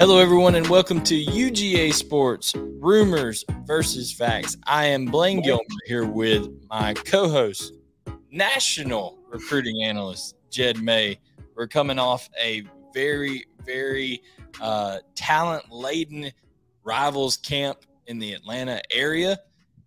Hello, everyone, and welcome to UGA Sports Rumors versus Facts. I am Blaine Gilmer here with my co host, national recruiting analyst, Jed May. We're coming off a very, very uh, talent laden rivals camp in the Atlanta area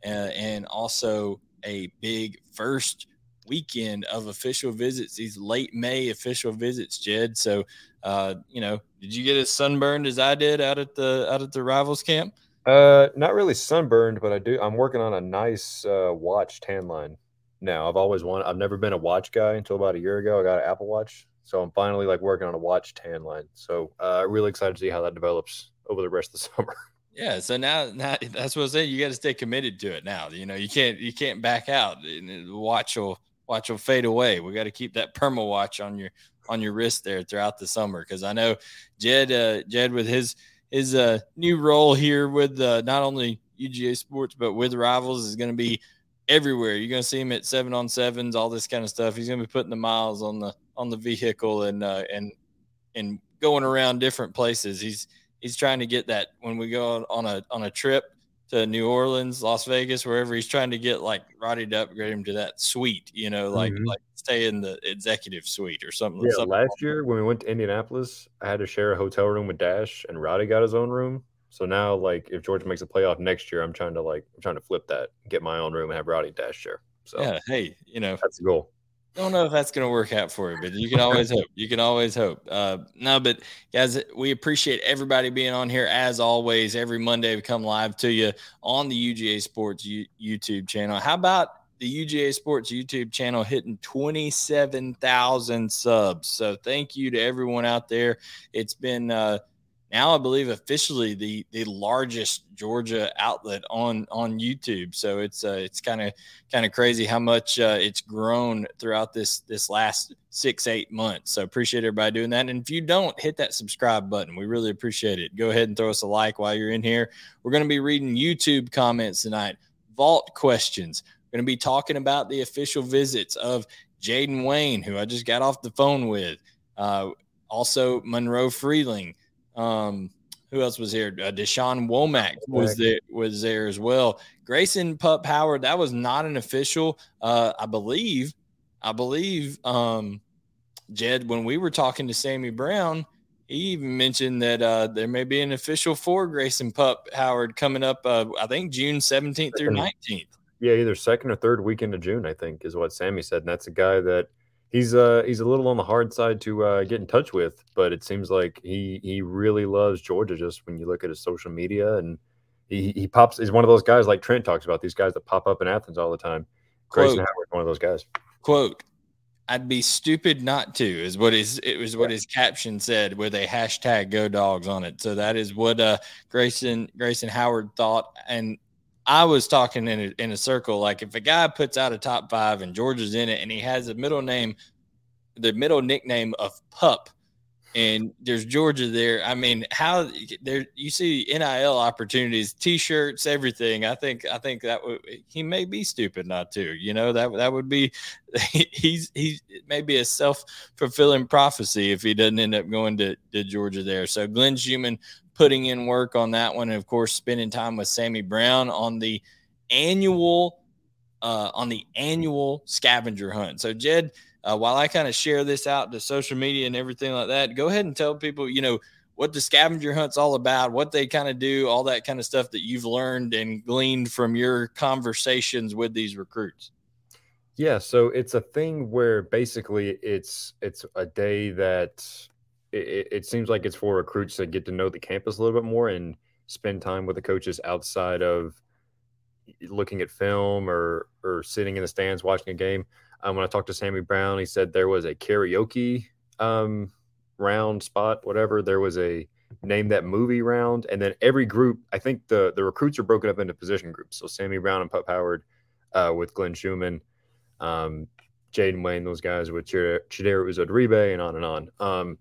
uh, and also a big first weekend of official visits, these late May official visits, Jed. So, uh, you know, did you get as sunburned as I did out at the out at the rivals camp? Uh, not really sunburned, but I do. I'm working on a nice uh, watch tan line now. I've always wanted. I've never been a watch guy until about a year ago. I got an Apple Watch, so I'm finally like working on a watch tan line. So, uh, really excited to see how that develops over the rest of the summer. Yeah, so now, now that's what I'm saying. You got to stay committed to it now. You know, you can't you can't back out. The watch will watch will fade away. We got to keep that perma watch on your on your wrist there throughout the summer because I know Jed uh, Jed with his his uh, new role here with uh, not only UGA Sports but with Rivals is going to be everywhere. You're going to see him at seven on sevens, all this kind of stuff. He's going to be putting the miles on the on the vehicle and uh, and and going around different places. He's he's trying to get that when we go on a on a trip to New Orleans, Las Vegas, wherever he's trying to get like Roddy to upgrade him to that suite, you know, like mm-hmm. like stay in the executive suite or something. Yeah, something last year when we went to Indianapolis, I had to share a hotel room with Dash, and Roddy got his own room. So now, like, if Georgia makes a playoff next year, I'm trying to like, I'm trying to flip that, get my own room, and have Roddy Dash share. So yeah, hey, you know, that's the goal don't know if that's going to work out for you, but you can always hope. You can always hope. Uh, no, but guys, we appreciate everybody being on here as always. Every Monday we come live to you on the UGA Sports U- YouTube channel. How about the UGA Sports YouTube channel hitting 27,000 subs? So thank you to everyone out there. It's been uh, now I believe officially the the largest Georgia outlet on on YouTube. So it's uh, it's kind of kind of crazy how much uh, it's grown throughout this this last six eight months. So appreciate everybody doing that. And if you don't hit that subscribe button, we really appreciate it. Go ahead and throw us a like while you're in here. We're going to be reading YouTube comments tonight, vault questions. We're going to be talking about the official visits of Jayden Wayne, who I just got off the phone with. Uh, also Monroe Freeling. Um, who else was here? Uh, Dashawn Womack was there was there as well. Grayson Pup Howard, that was not an official. Uh, I believe, I believe, um, Jed, when we were talking to Sammy Brown, he even mentioned that uh, there may be an official for Grayson Pup Howard coming up. Uh, I think June seventeenth through nineteenth. Yeah, either second or third weekend of June, I think, is what Sammy said. And that's a guy that he's uh he's a little on the hard side to uh, get in touch with, but it seems like he he really loves Georgia. Just when you look at his social media, and he he pops. He's one of those guys like Trent talks about. These guys that pop up in Athens all the time. Grayson Howard, one of those guys. Quote. I'd be stupid not to is what his it was what his caption said with a hashtag go dogs on it. So that is what uh Grayson Grayson Howard thought. And I was talking in a, in a circle. Like if a guy puts out a top five and Georgia's in it, and he has a middle name, the middle nickname of Pup, and there's Georgia there. I mean, how there you see NIL opportunities, T-shirts, everything. I think I think that would he may be stupid not to. You know that that would be he's he's maybe a self fulfilling prophecy if he doesn't end up going to, to Georgia there. So Glenn Schumann putting in work on that one, and of course, spending time with Sammy Brown on the annual uh, on the annual scavenger hunt. So, Jed, uh, while I kind of share this out to social media and everything like that, go ahead and tell people, you know, what the scavenger hunt's all about, what they kind of do, all that kind of stuff that you've learned and gleaned from your conversations with these recruits. Yeah, so it's a thing where basically it's it's a day that it, it, seems like it's for recruits to get to know the campus a little bit more and spend time with the coaches outside of looking at film or or sitting in the stands watching a game. Um, when I talked to Sammy Brown, he said there was a karaoke um, round spot, whatever. There was a name that movie round, and then every group. I think the the recruits are broken up into position groups. So Sammy Brown and Pup Howard uh, with Glenn Schumann, um, Jayden Wayne, those guys with Chidera Uzodiribe, and on and on. Um,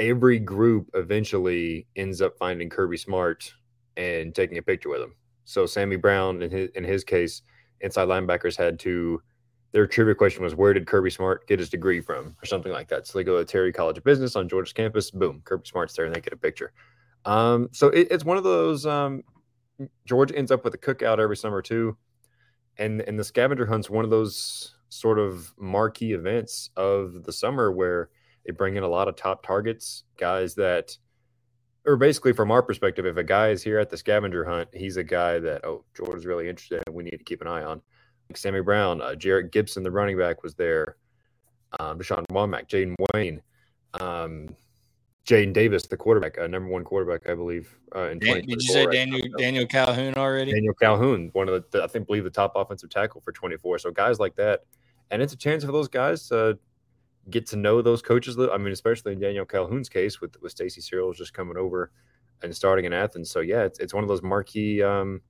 every group eventually ends up finding Kirby Smart and taking a picture with him. So Sammy Brown, in his in his case, inside linebackers had to. Their trivia question was, "Where did Kirby Smart get his degree from?" or something like that. So they go to Terry College of Business on Georgia's campus. Boom, Kirby Smart's there, and they get a picture. Um, so it, it's one of those. Um, Georgia ends up with a cookout every summer too, and and the scavenger hunt's one of those sort of marquee events of the summer where they bring in a lot of top targets, guys that, or basically from our perspective, if a guy is here at the scavenger hunt, he's a guy that oh Georgia's really interested in. We need to keep an eye on. Like Sammy Brown, uh, Jerrick Gibson, the running back, was there. Um, Dashawn Womack, Jayden Wayne. Um, Jadyn Davis, the quarterback, uh, number one quarterback, I believe. Uh, in did you say Daniel Daniel Calhoun already? Daniel Calhoun, one of the, I think, believe the top offensive tackle for 24. So guys like that, and it's a chance for those guys to get to know those coaches. I mean, especially in Daniel Calhoun's case, with with Stacy Searels just coming over and starting in Athens. So yeah, it's it's one of those marquee um,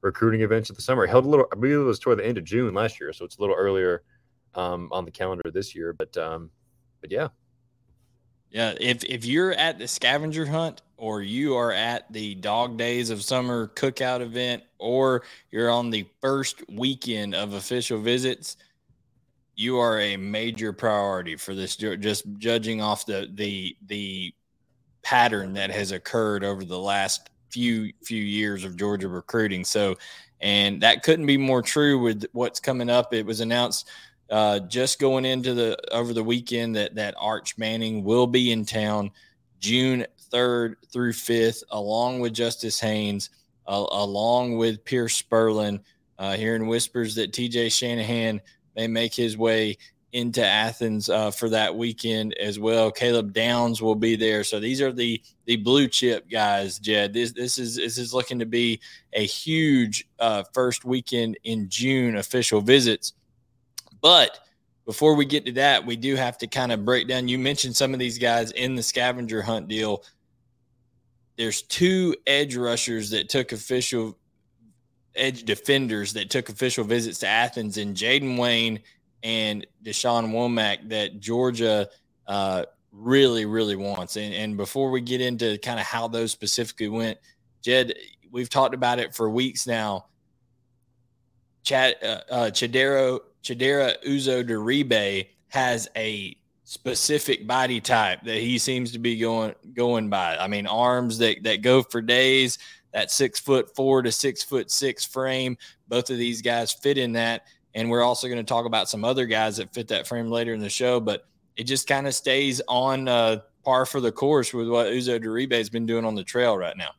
recruiting events of the summer. It held a little, I believe it was toward the end of June last year, so it's a little earlier um, on the calendar this year. But um, but yeah, yeah, if if you're at the scavenger hunt or you are at the dog days of summer cookout event or you're on the first weekend of official visits, you are a major priority for this just judging off the the the pattern that has occurred over the last few few years of Georgia recruiting. So and that couldn't be more true with what's coming up. It was announced uh, just going into the over the weekend that that Arch Manning will be in town June 3rd through 5th, along with Justice Haynes, uh, along with Pearce Spurlin. Uh, hearing whispers that TJ Shanahan may make his way into Athens uh, for that weekend as well. Caleb Downs will be there. So these are the the blue chip guys, Jed. This this is this is looking to be a huge uh, first weekend in June official visits. But before we get to that, we do have to kind of break down. You mentioned some of these guys in the scavenger hunt deal. There's two edge rushers that took official edge defenders that took official visits to Athens and Jayden Wayne and Dashawn Womack that Georgia uh, really, really wants. And, and before we get into kind of how those specifically went, Jed, we've talked about it for weeks now. Chad, uh, uh, Chidera Chidera Uzo Diribe has a specific body type that he seems to be going going by. I mean, arms that that go for days. That six foot four to six foot six frame. Both of these guys fit in that, and we're also going to talk about some other guys that fit that frame later in the show. But it just kind of stays on uh, par for the course with what Uzo Diribe has been doing on the trail right now.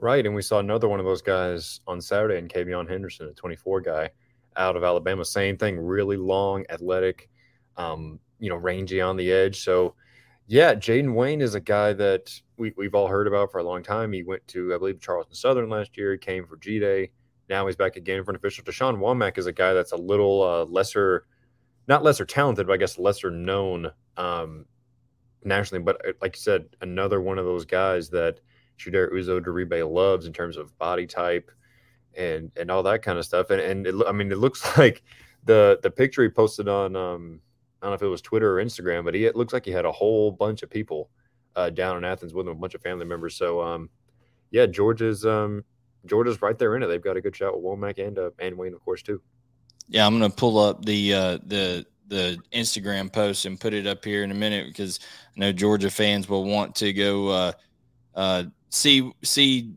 Right, and we saw another one of those guys on Saturday in KaVion Henderson, a 24 guy out of Alabama. Same thing, really long, athletic, um, you know, rangy on the edge. So, yeah, Jayden Wayne is a guy that we, we've all heard about for a long time. He went to, I believe, Charleston Southern last year. He came for G Day. Now he's back again for an official. Dashawn Womack is a guy that's a little uh, lesser, not lesser talented, but I guess lesser known um, nationally. But uh, like you said, another one of those guys that Chidera Uzo Diribe loves in terms of body type, and and all that kind of stuff. And and it, I mean, it looks like the the picture he posted on um, I don't know if it was Twitter or Instagram, but he it looks like he had a whole bunch of people uh, down in Athens with him, a bunch of family members. So um, yeah, Georgia's um, Georgia's right there in it. They've got a good shot with Womack and uh, and Wayne, of course, too. Yeah, I'm gonna pull up the uh, the the Instagram post and put it up here in a minute because I know Georgia fans will want to go uh, uh, see see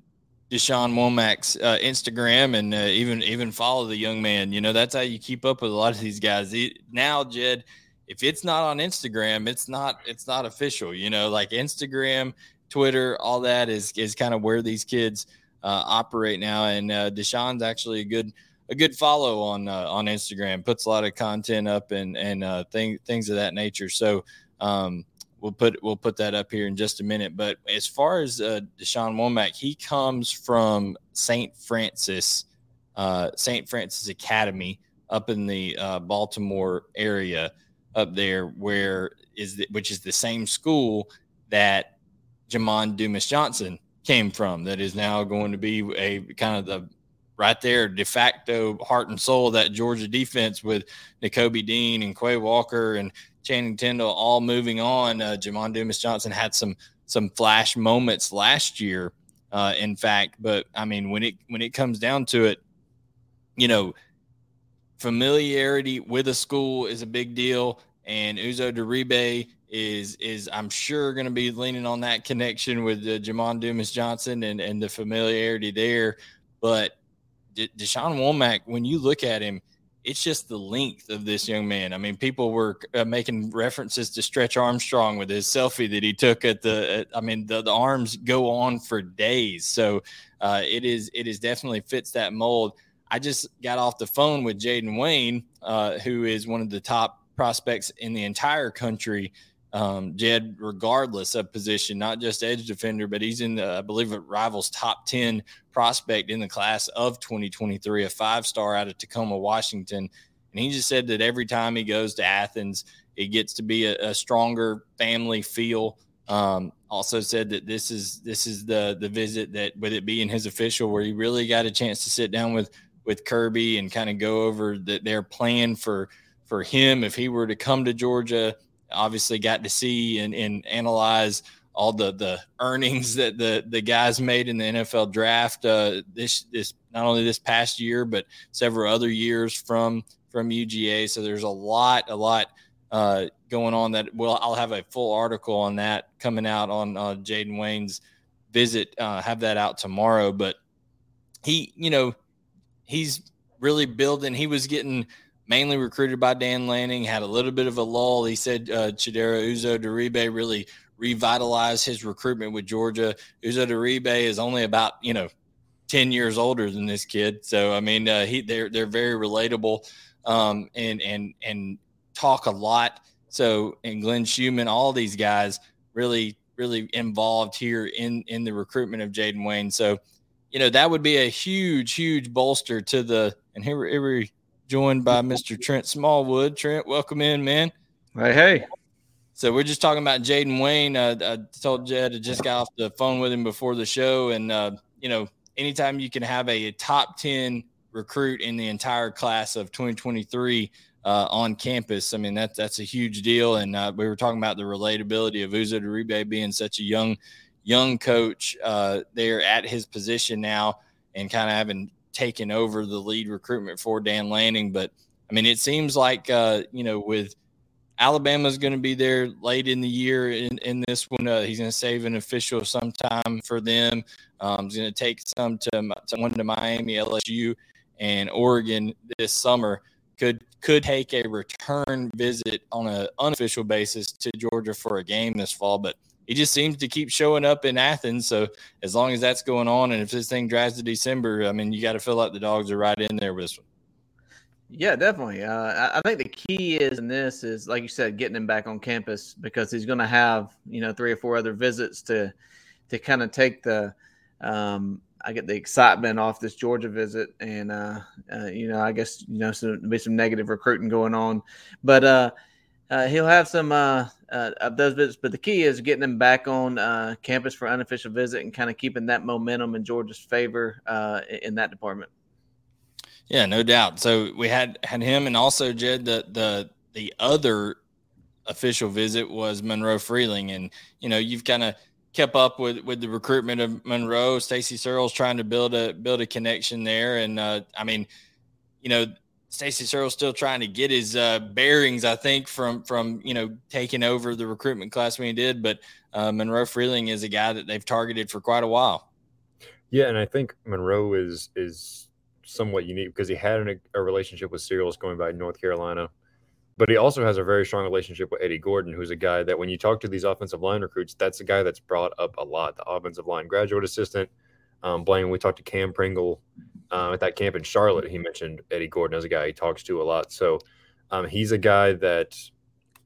Dashawn Womack's uh, Instagram and uh, even even follow the young man. You know, that's how you keep up with a lot of these guys. Now, Jed, if it's not on Instagram, it's not it's not official. You know, like Instagram, Twitter, all that is is kind of where these kids uh, operate now. And uh, Dashawn's actually a good a good follow on uh, on Instagram. Puts a lot of content up and and uh, things things of that nature. So. Um, we'll put we'll put that up here in just a minute. But as far as uh, Dashawn Womack, he comes from St. Francis, uh, St. Francis Academy up in the uh, Baltimore area up there, where is the, which is the same school that Jamon Dumas Johnson came from. That is now going to be a kind of the right there de facto heart and soul of that Georgia defense with Nakobe Dean and Quay Walker and Channing Tindall all moving on. Uh, Jamon Dumas Johnson had some some flash moments last year, uh, in fact. But I mean, when it when it comes down to it, you know, familiarity with a school is a big deal. And Uzo Diribe is is I'm sure going to be leaning on that connection with uh, Jamon Dumas Johnson and and the familiarity there. But De- Dashawn Womack, when you look at him, it's just the length of this young man. I mean, people were uh, making references to Stretch Armstrong with his selfie that he took at the. At, I mean, the, the arms go on for days. So uh, it is it is definitely fits that mold. I just got off the phone with Jayden Wayne, uh, who is one of the top prospects in the entire country um, Jed, regardless of position, not just edge defender, but he's in, the, I believe, it rivals top 10 prospect in the class of 2023, a five star out of Tacoma, Washington. And he just said that every time he goes to Athens, it gets to be a, a stronger family feel. Um, also said that this is this is the the visit that with it being his official where he really got a chance to sit down with with Kirby and kind of go over the, their plan for for him if he were to come to Georgia obviously got to see and, and analyze all the the earnings that the the guys made in the NFL draft uh, this this not only this past year but several other years from from UGA. So there's a lot a lot uh, going on that well I'll have a full article on that coming out on uh, Jayden Wayne's visit. Uh, have that out tomorrow, but he you know he's really building. He was getting mainly recruited by Dan Lanning, had a little bit of a lull. He said uh, Chidera Uzo-Diribe really revitalized his recruitment with Georgia. Uzo-Diribe is only about, you know, 10 years older than this kid. So, I mean, uh, he, they're, they're very relatable um, and, and, and talk a lot. So, and Glenn Schumann, all these guys really, really involved here in, in the recruitment of Jayden Wayne. So, you know, that would be a huge, huge bolster to the, and here, here we joined by Mr. Trent Smallwood. Trent, welcome in, man. Hey, hey. So we're just talking about Jayden Wayne. Uh, I told Jed I just got off the phone with him before the show, and uh, you know, anytime you can have a, top ten recruit in the entire class of 2023 uh, on campus, I mean that's that's a huge deal. And uh, we were talking about the relatability of Uzo-Diribe being such a young young coach uh, there at his position now, and kind of having taken over the lead recruitment for Dan Lanning. But I mean, it seems like uh, you know with Alabama's going to be there late in the year in, in this one. Uh, he's going to save an official sometime for them. Um, he's going to take some to, to one to Miami, LSU, and Oregon this summer. Could could take a return visit on an unofficial basis to Georgia for a game this fall, but he just seems to keep showing up in Athens. So as long as that's going on, and if this thing drives to December, I mean, you got to feel like the dogs are right in there with this one. Yeah, definitely. Uh, I think the key is in this is, like you said, getting him back on campus because he's going to have you know three or four other visits to to kind of take the um, I get the excitement off this Georgia visit, and uh, uh, you know I guess you know so be some negative recruiting going on, but uh, uh, he'll have some uh, uh, of those visits. But the key is getting him back on uh, campus for unofficial visit and kind of keeping that momentum in Georgia's favor uh, in that department. Yeah, no doubt. So we had had him, and also Jed. The the the other official visit was Monroe Freeling, and you know you've kind of kept up with with the recruitment of Monroe. Stacy Searels trying to build a build a connection there, and uh, I mean, you know Stacy Searels still trying to get his uh, bearings, I think, from from you know taking over the recruitment class when he did. But uh, Monroe Freeling is a guy that they've targeted for quite a while. Yeah, and I think Monroe is is somewhat unique because he had an, a relationship with Searels going by North Carolina, but he also has a very strong relationship with Eddie Gordon, who's a guy that when you talk to these offensive line recruits, that's a guy that's brought up a lot. The offensive line graduate assistant, um, Blaine. We talked to Cam Pringle uh, at that camp in Charlotte, he mentioned Eddie Gordon as a guy he talks to a lot. So um, he's a guy that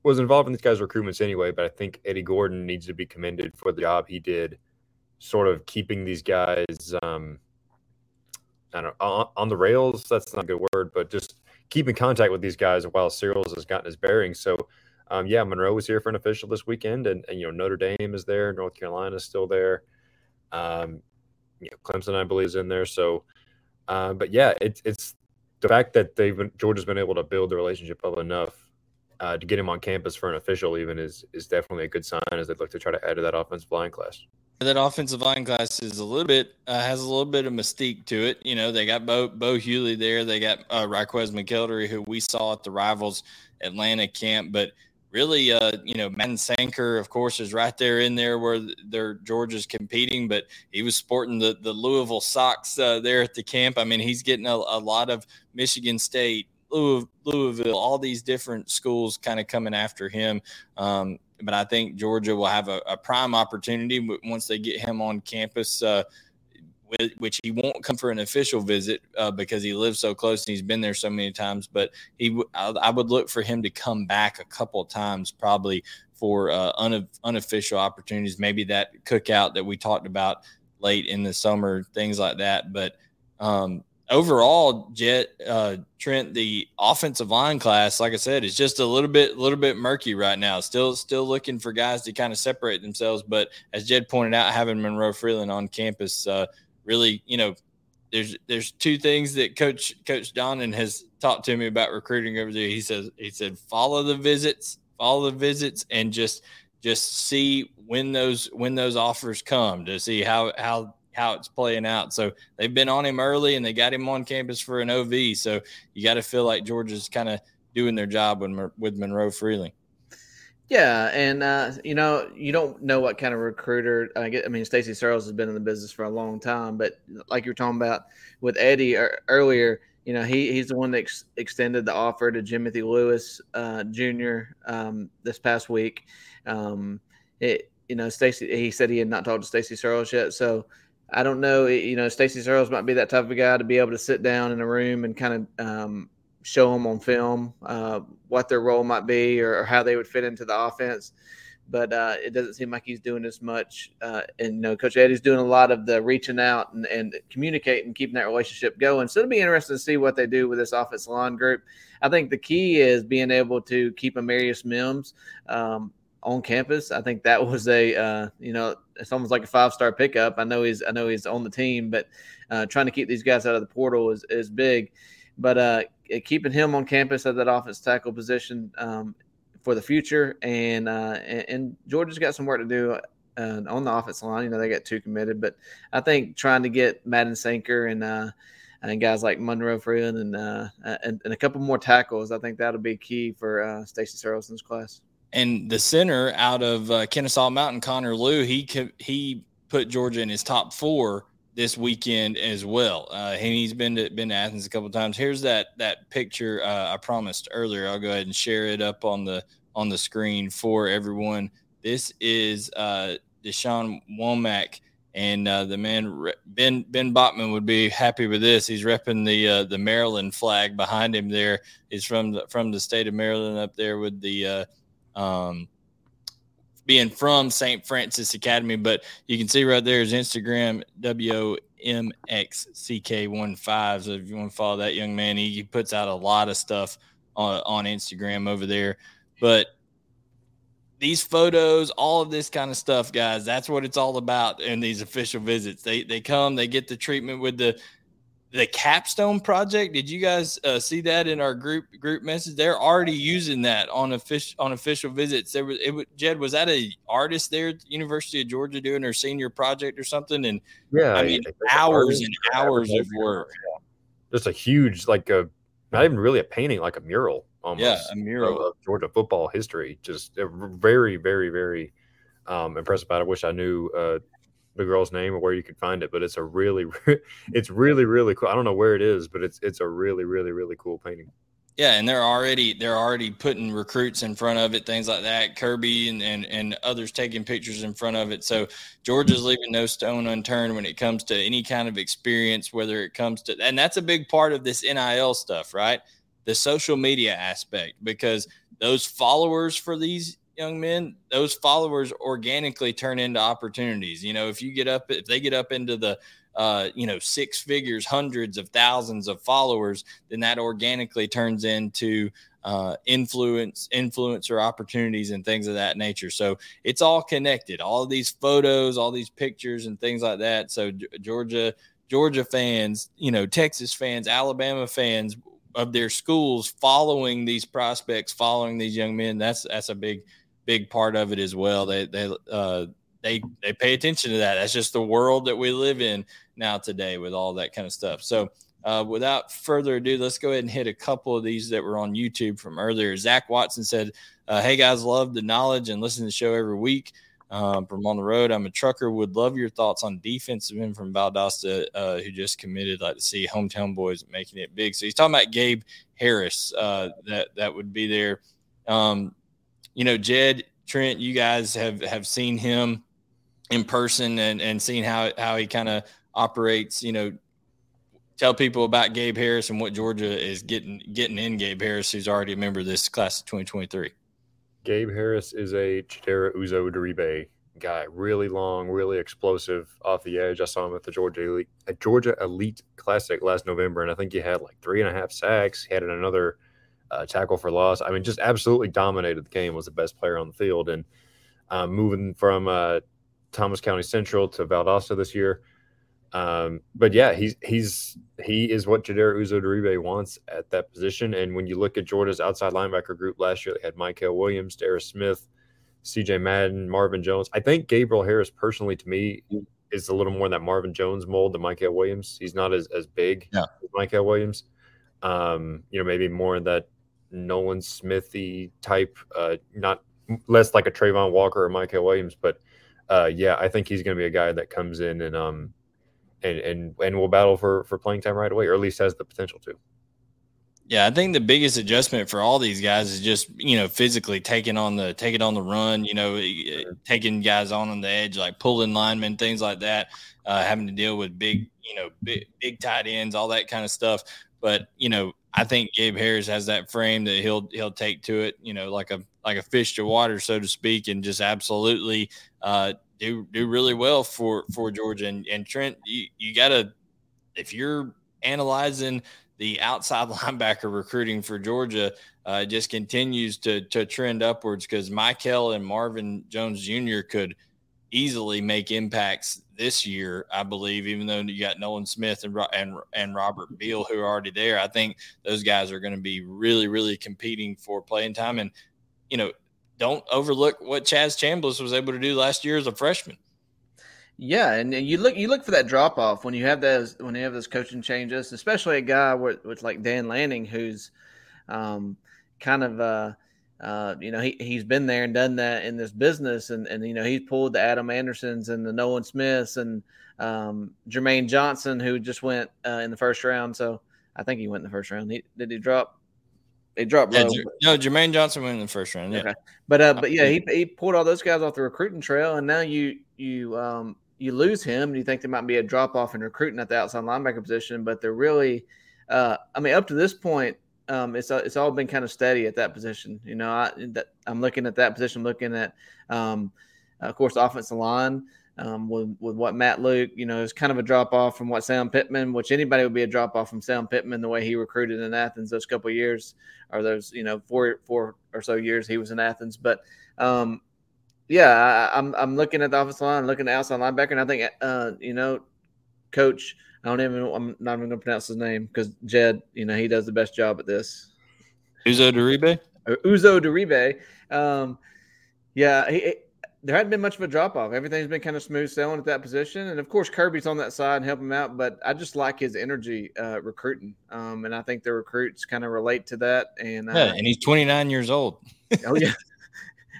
was involved in this guy's recruitments anyway. But I think Eddie Gordon needs to be commended for the job he did, sort of keeping these guys. Um, I don't know, on, on the rails. That's not a good word, but just keeping contact with these guys while Searels has gotten his bearings. So, um, yeah, Monroe was here for an official this weekend, and, and you know Notre Dame is there, North Carolina is still there. Um, you know, Clemson, I believe, is in there. So uh, but yeah, it's it's the fact that they've been, Georgia's been able to build the relationship up enough uh, to get him on campus for an official even is is definitely a good sign as they look to try to add to that offensive line class. That offensive line class is a little bit uh, has a little bit of mystique to it. You know, they got Bo Bo Hughley there. They got uh, Raquez McElderry, who we saw at the Rivals Atlanta camp. But really, uh, you know, Madden Sanker, of course, is right there in there where their Georgia's competing, but he was sporting the, the Louisville socks uh, there at the camp. I mean, he's getting a, a lot of Michigan State, Louisville, all these different schools kind of coming after him. Um, but I think Georgia will have a, a, prime opportunity once they get him on campus. Uh, which he won't come for an official visit uh, because he lives so close and he's been there so many times. But he, w- I, would look for him to come back a couple of times, probably for uh, un- unofficial opportunities. Maybe that cookout that we talked about late in the summer, things like that. But um, overall, Jet uh, Trent, the offensive line class, like I said, is just a little bit, little bit murky right now. Still, still looking for guys to kind of separate themselves. But as Jed pointed out, having Monroe Freeling on campus uh, really, you know, there's there's two things that Coach Coach Donnan has talked to me about recruiting over there. He says he said follow the visits, follow the visits, and just just see when those when those offers come to see how how how it's playing out. So they've been on him early and they got him on campus for an OV. So you got to feel like Georgia's kind of doing their job with with Monroe Freeling. Yeah, and uh, you know, you don't know what kind of recruiter. I get. I mean, Stacy Searels has been in the business for a long time, but like you were talking about with Eddie earlier, you know, he he's the one that ex- extended the offer to Jimothy Lewis uh, Jr. Um, this past week. Um, it, you know, Stacy. He said he had not talked to Stacy Searels yet, so I don't know. You know, Stacy Searels might be that type of guy to be able to sit down in a room and kind of um, show them on film uh, what their role might be or, or, how they would fit into the offense. But uh, it doesn't seem like he's doing as much. Uh, and you know, Coach Eddie's doing a lot of the reaching out and, and communicating, keeping that relationship going. So it'll be interesting to see what they do with this offensive line group. I think the key is being able to keep Amarius Mims um, on campus. I think that was a uh, you know it's almost like a five star pickup. I know he's I know he's on the team, but uh, trying to keep these guys out of the portal is is big. But uh, keeping him on campus at that offense tackle position um, for the future, and, uh, and, and Georgia's got some work to do uh, on the offensive line. You know they got two committed, but I think trying to get Madden Sanker and uh, and guys like Monroe Freeling and, uh, and, and a couple more tackles, I think that'll be key for uh, Stacy Searelson's class. And the center out of uh, Kennesaw Mountain, Connor Lew, he he put Georgia in his top four this weekend as well. Uh, and he's been to been to Athens a couple times. Here's that that picture uh, I promised earlier. I'll go ahead and share it up on the on the screen for everyone. This is uh, Dashawn Womack, and uh, the man Ben Ben Bachman would be happy with this. He's repping the uh, the Maryland flag behind him. There is from the from the state of Maryland up there with the uh, um, being from St. Francis Academy, but you can see right there is Instagram WMXCK15. So if you want to follow that young man, he, he puts out a lot of stuff on, on Instagram over there. But these photos, all of this kind of stuff, guys, that's what it's all about in these official visits. They they come, they get the treatment with the the capstone project? Did you guys uh, see that in our group group message? They're already using that on official on official visits. There was it jed was that a artist there at the university of georgia doing her senior project or something? And yeah i mean hours and hours of work. just a huge like a not even really a painting like a mural almost yeah a mural. of georgia football history. Just very very very um, it. I wish I knew uh, the girl's name or where you could find it, but it's a really, it's really, really cool. I don't know where it is, but it's it's a really, really, really cool painting. Yeah, and they're already they're already putting recruits in front of it, things like that. Kirby and, and and others taking pictures in front of it. So Georgia's leaving no stone unturned when it comes to any kind of experience, whether it comes to and that's a big part of this NIL stuff, right? The social media aspect, because those followers for these young men, those followers organically turn into opportunities. You know, if you get up, if they get up into the, uh, you know, six figures, hundreds of thousands of followers, then that organically turns into uh, influence, influencer opportunities, and things of that nature. So it's all connected. All these photos, all these pictures, and things like that. So Georgia, Georgia fans, you know, Texas fans, Alabama fans of their schools following these prospects, following these young men. That's that's a big big part of it as well. They they uh, they they pay attention to that. That's just the world that we live in now today with all that kind of stuff. So uh, without further ado, let's go ahead and hit a couple of these that were on YouTube from earlier. Zach Watson said, uh, "Hey guys, love the knowledge and listen to the show every week." Um, from on the road, I'm a trucker. Would love your thoughts on defensive men from Valdosta uh, who just committed. Like to see hometown boys making it big. So he's talking about Gabe Harris. Uh, that that would be there. Um, you know, Jed Trent, you guys have have seen him in person and and seen how how he kind of operates. You know, tell people about Gabe Harris and what Georgia is getting getting in Gabe Harris, who's already a member of this class of 2023. Gabe Harris is a Chidera Uzo Diribe guy, really long, really explosive off the edge. I saw him at the Georgia Elite, at Georgia Elite Classic last November, and I think he had like three and a half sacks. He had another uh, tackle for loss. I mean, just absolutely dominated the game. Was the best player on the field, and uh, moving from uh, Thomas County Central to Valdosta this year. Um, but yeah, he's he's he is what Jadar Uzo Diribe wants at that position. And when you look at Georgia's outside linebacker group last year, they had Mykel Williams, Darius Smith, CJ Madden, Marvin Jones. I think Gabriel Harris, personally, to me, is a little more in that Marvin Jones mold than Mykel Williams. He's not as, as big yeah. as Mykel Williams. Um, you know, maybe more in that Nolan Smithy type, uh, not less like a Travon Walker or Mykel Williams, but uh, yeah, I think he's going to be a guy that comes in and um and and and will battle for for playing time right away, or at least has the potential to. Yeah, I think the biggest adjustment for all these guys is just you know physically taking on the taking on the run, you know, taking guys on on the edge, like pulling linemen, things like that, uh, having to deal with big, you know, big, big tight ends, all that kind of stuff. But you know, I think Gabe Harris has that frame that he'll he'll take to it, you know, like a like a fish to water, so to speak, and just absolutely uh, do do really well for for Georgia and, and Trent. You you gotta if you're analyzing the outside linebacker recruiting for Georgia, uh, just continues to to trend upwards because Mykel and Marvin Jones Jr. could easily make impacts this year, I believe, even though you got Nolan Smith and and and Robert Beal who are already there. I think those guys are going to be really, really competing for playing time. And you know, don't overlook what Chaz Chambliss was able to do last year as a freshman. Yeah, and, you look you look for that drop off when you have those when you have those coaching changes, especially a guy with, with like Dan Lanning, who's um, kind of uh, uh, you know, he, he's been there and done that in this business. And, and, you know, he's pulled the Adam Andersons and the Nolan Smiths and um, Jermaine Johnson, who just went uh, in the first round. So I think he went in the first round. He, did he drop? He dropped low. Yeah, no, Jermaine Johnson went in the first round. Yeah. Okay. But, uh, but yeah, he, he pulled all those guys off the recruiting trail. And now you, you, um, you lose him and you think there might be a drop off in recruiting at the outside linebacker position, but they're really, uh, I mean, up to this point, um, it's it's all been kind of steady at that position. You know, I I'm looking at that position, looking at, um, of course, offensive line. Um, with, with what Matt Luke, you know, is kind of a drop off from what Sam Pittman, which anybody would be a drop off from Sam Pittman, the way he recruited in Athens those couple years, or those, you know, four four or so years he was in Athens. But um, yeah, I, am I'm, I'm looking at the offensive line, looking at outside linebacker, and I think uh, you know, Coach I don't even. I'm not even going to pronounce his name because Jed, you know, he does the best job at this. Uzo Diribe. Uh, Uzo Diribe. Um, yeah, he, there hadn't been much of a drop off. Everything's been kind of smooth sailing at that position, and of course Kirby's on that side and help him out. But I just like his energy uh, recruiting, um, and I think the recruits kind of relate to that. And uh, yeah, and he's 29 years old. oh yeah,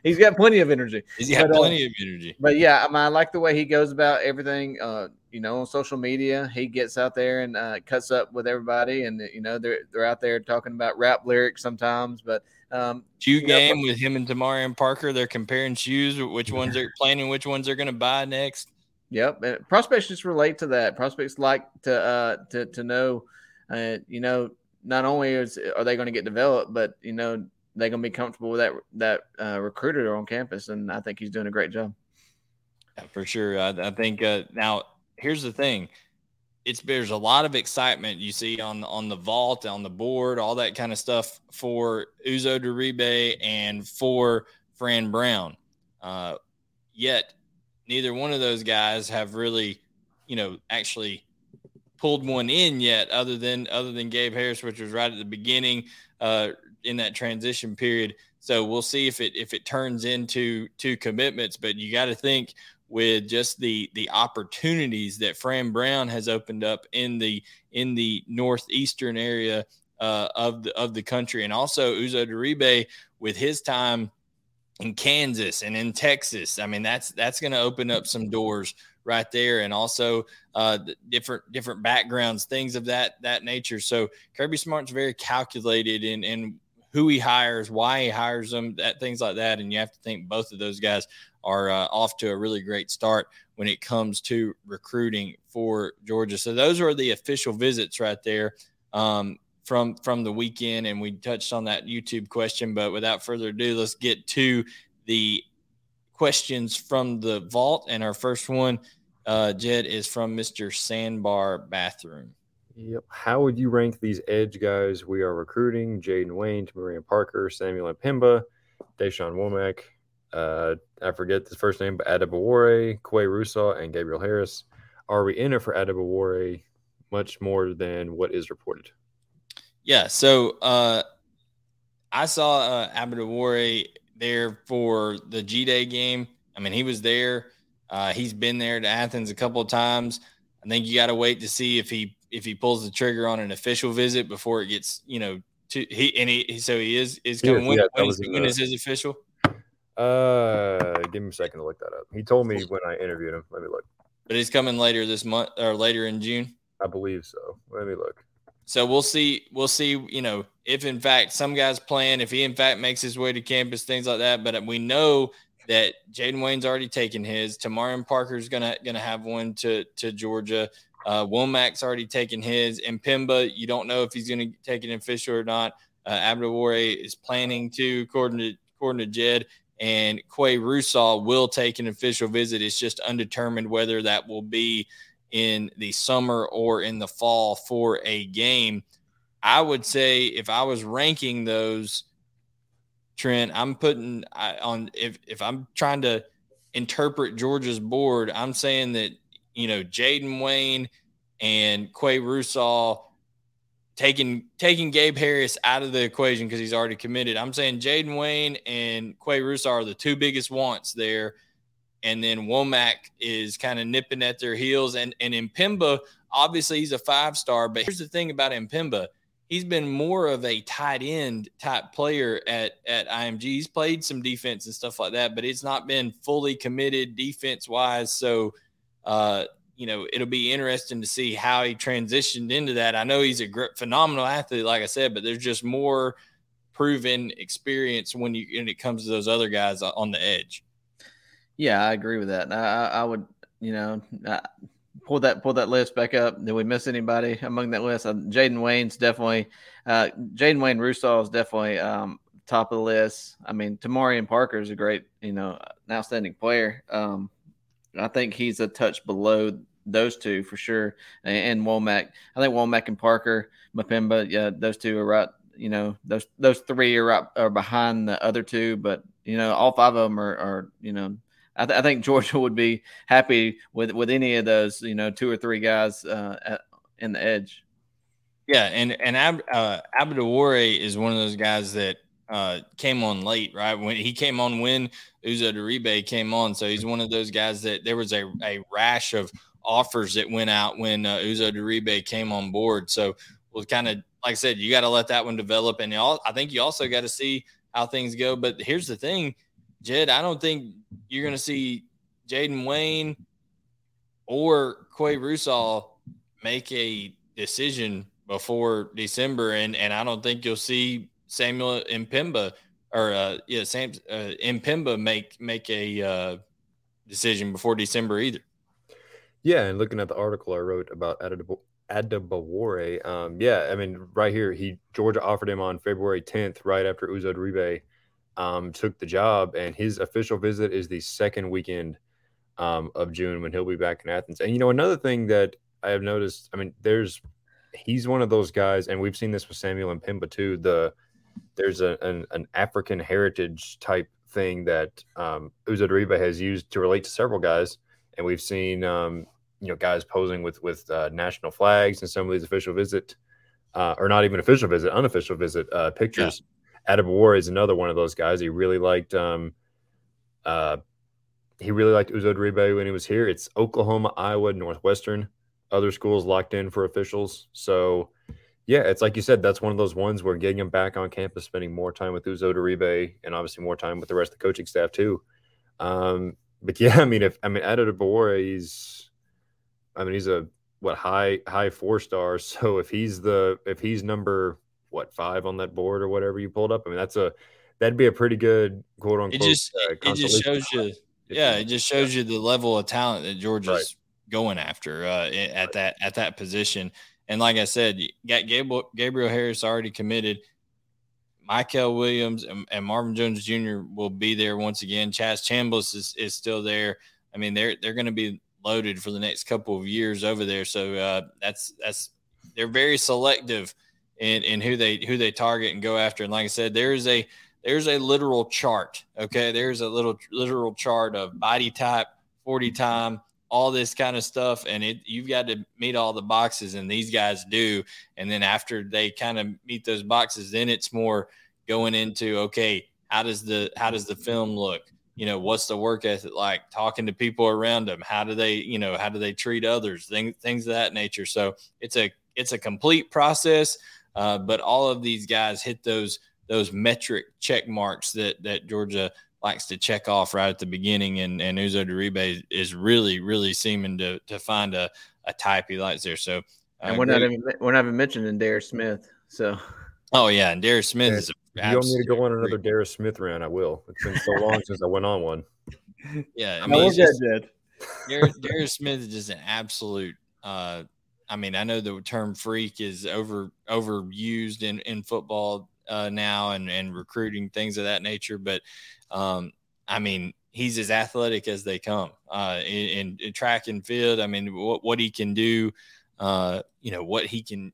he's got plenty of energy. He's got but, uh, plenty uh, of energy. But yeah, I, mean, I like the way he goes about everything. Uh, you know, on social media, he gets out there and uh, cuts up with everybody, and you know they're they're out there talking about rap lyrics sometimes. But um, shoe game know, with him and Tamarian Parker, they're comparing shoes, which ones they're playing and which ones they're going to buy next. Yep, and prospects just relate to that. Prospects like to uh, to to know, uh, you know, not only is are they going to get developed, but you know they're going to be comfortable with that that uh, recruiter on campus, and I think he's doing a great job. Yeah, for sure. I, I think uh, now here's the thing. It's there's a lot of excitement you see on on the vault, on the board, all that kind of stuff for Uzo Diribe and for Fran Brown. Uh, yet neither one of those guys have really, you know, actually pulled one in yet, other than other than Gabe Harris, which was right at the beginning uh, in that transition period. So we'll see if it if it turns into two commitments. But you got to think with just the the opportunities that Fran Brown has opened up in the in the northeastern area uh, of the of the country, and also Uzo Diribe with his time in Kansas and in Texas. I mean, that's that's going to open up some doors right there, and also uh, different different backgrounds, things of that that nature. So Kirby Smart's very calculated in in who he hires, why he hires them, that things like that. And you have to think both of those guys are uh, off to a really great start when it comes to recruiting for Georgia. So those are the official visits right there um, from from the weekend, and we touched on that YouTube question. But without further ado, let's get to the questions from the vault. And our first one, uh, Jed, is from Mr. Sandbar Bathroom. Yep. How would you rank these edge guys we are recruiting? Jayden Wayne, Marion Parker, Samuel M'Pemba, Dashawn Womack, uh, I forget the first name, but Adebawore, Quay Russaw, and Gabriel Harris. Are we in it for Adebawore much more than what is reported? Yeah. So uh, I saw uh, Adebawore there for the G Day game. I mean, he was there. Uh, he's been there to Athens a couple of times. I think you got to wait to see if he if he pulls the trigger on an official visit before it gets you know to he and he so he is is coming. Yeah, when, when, is, when is his official? Uh, give me a second to look that up. He told me when I interviewed him. Let me look. But he's coming later this month or later in June. I believe so. Let me look. So we'll see. We'll see. You know, if in fact some guys plan, if he in fact makes his way to campus, things like that. But we know that Jayden Wayne's already taken his. Tamarian Parker's gonna gonna have one to to Georgia. Uh, Womack's already taken his. And M'Pemba, you don't know if he's gonna take an official or not. Uh, Adebawore is planning to, according to according to Jed and Quay Russaw will take an official visit. It's just undetermined whether that will be in the summer or in the fall for a game. I would say if I was ranking those, Trent, I'm putting I, on if if I'm trying to interpret Georgia's board, I'm saying that you know Jayden Wayne and Quay Russaw taking taking Gabe Harris out of the equation because he's already committed. I'm saying Jayden Wayne and Quay Russaw are the two biggest wants there. And then Womack is kind of nipping at their heels. And and M'Pemba, obviously he's a five star, but here's the thing about M'Pemba. He's been more of a tight end type player at, at IMG. He's played some defense and stuff like that, but it's not been fully committed defense wise. So uh, you know, it'll be interesting to see how he transitioned into that. I know he's a phenomenal athlete, like I said, but there's just more proven experience when you when it comes to those other guys on the edge. Yeah, I agree with that. I, I would, you know, pull that pull that list back up. Did we miss anybody among that list? Uh, Jayden Wayne's definitely, uh, Jayden Wayne Russaw is definitely um, top of the list. I mean, Tamarian Parker is a great, you know, an outstanding player. Um, I think he's a touch below those two for sure, and, and Womack. I think Womack and Parker, M'Pemba, yeah, those two are right. You know, those those three are right are behind the other two, but you know, all five of them are, are you know, I, th- I, think Georgia would be happy with with any of those, you know, two or three guys uh, at, in the edge. Yeah, and and Ab, uh, Adebawore is one of those guys that uh, came on late, right? When he came on when Uzo Diribe came on, so he's one of those guys that there was a, a rash of offers that went out when uh, Uzo Diribe came on board. So we'll kind of, like I said, you got to let that one develop. And all, I think you also got to see how things go. But here's the thing, Jed, I don't think you're going to see Jayden Wayne or Quay Russaw make a decision before December. And, and I don't think you'll see Samuel M'Pemba or uh, yeah, Sam uh, M'Pemba make make a uh, decision before December either. Yeah, and looking at the article I wrote about Adebawore, um, yeah, I mean, right here, he Georgia offered him on February 10th, right after Uzo Diribe um, took the job, and his official visit is the second weekend um, of June when he'll be back in Athens. And you know, another thing that I have noticed, I mean, there's he's one of those guys, and we've seen this with Samuel M'Pemba too. The there's a, an, an African heritage type thing that um, Uzo Diribe has used to relate to several guys and we've seen um, you know guys posing with with uh, national flags and some of these official visit uh, or not even official visit, unofficial visit uh, pictures. Yeah. Adebawore is another one of those guys. He really liked um, uh, he really liked Uzo Diribe when he was here. It's Oklahoma, Iowa, Northwestern. Other schools locked in for officials. So, yeah, it's like you said, that's one of those ones where getting him back on campus, spending more time with Uzo Diribe, and obviously more time with the rest of the coaching staff too. Um, but yeah, I mean, if I mean Addo Adebawore, he's, I mean, he's a what high high four stars. So if he's the if he's number what five on that board or whatever you pulled up, I mean, that's a that'd be a pretty good quote unquote. It just uh, it just shows you yeah, it just shows you the level of talent that Georgia's right. going after uh, at that at that position. And like I said, you got Gabriel, Gabriel Harris already committed. Mykel Williams and, and, Marvin Jones Jr. will be there once again. Chaz Chambliss is, is still there. I mean, they're they're going to be loaded for the next couple of years over there. So uh, that's that's they're very selective in, in who they who they target and go after. And like I said, there is a there's a literal chart. Okay. There's a little literal chart of body type, 40 time, all this kind of stuff. And it, you've got to meet all the boxes, and these guys do. And then after they kind of meet those boxes, then it's more going into, okay, how does the, how does the film look? You know, what's the work ethic like? Talking to people around them. How do they, you know, how do they treat others? Things, things of that nature. So it's a, it's a complete process. Uh, but all of these guys hit those those metric check marks that that Georgia likes to check off right at the beginning, and and Uzo Diribe is really really seeming to to find a, a type he likes there. So and we're not even we're not even mentioning Darius Smith. So oh yeah, and Darius Smith yeah. is. If you want me to go on another Darius Smith round, I will. It's been so long since I went on one. Yeah, I mean, just, Darius, Darius Smith is just an absolute. Uh, I mean, I know the term freak is over overused in in football uh, now and, and recruiting things of that nature. But um, I mean, he's as athletic as they come uh, in, in, track and field. I mean, what, what he can do, uh, you know, what he can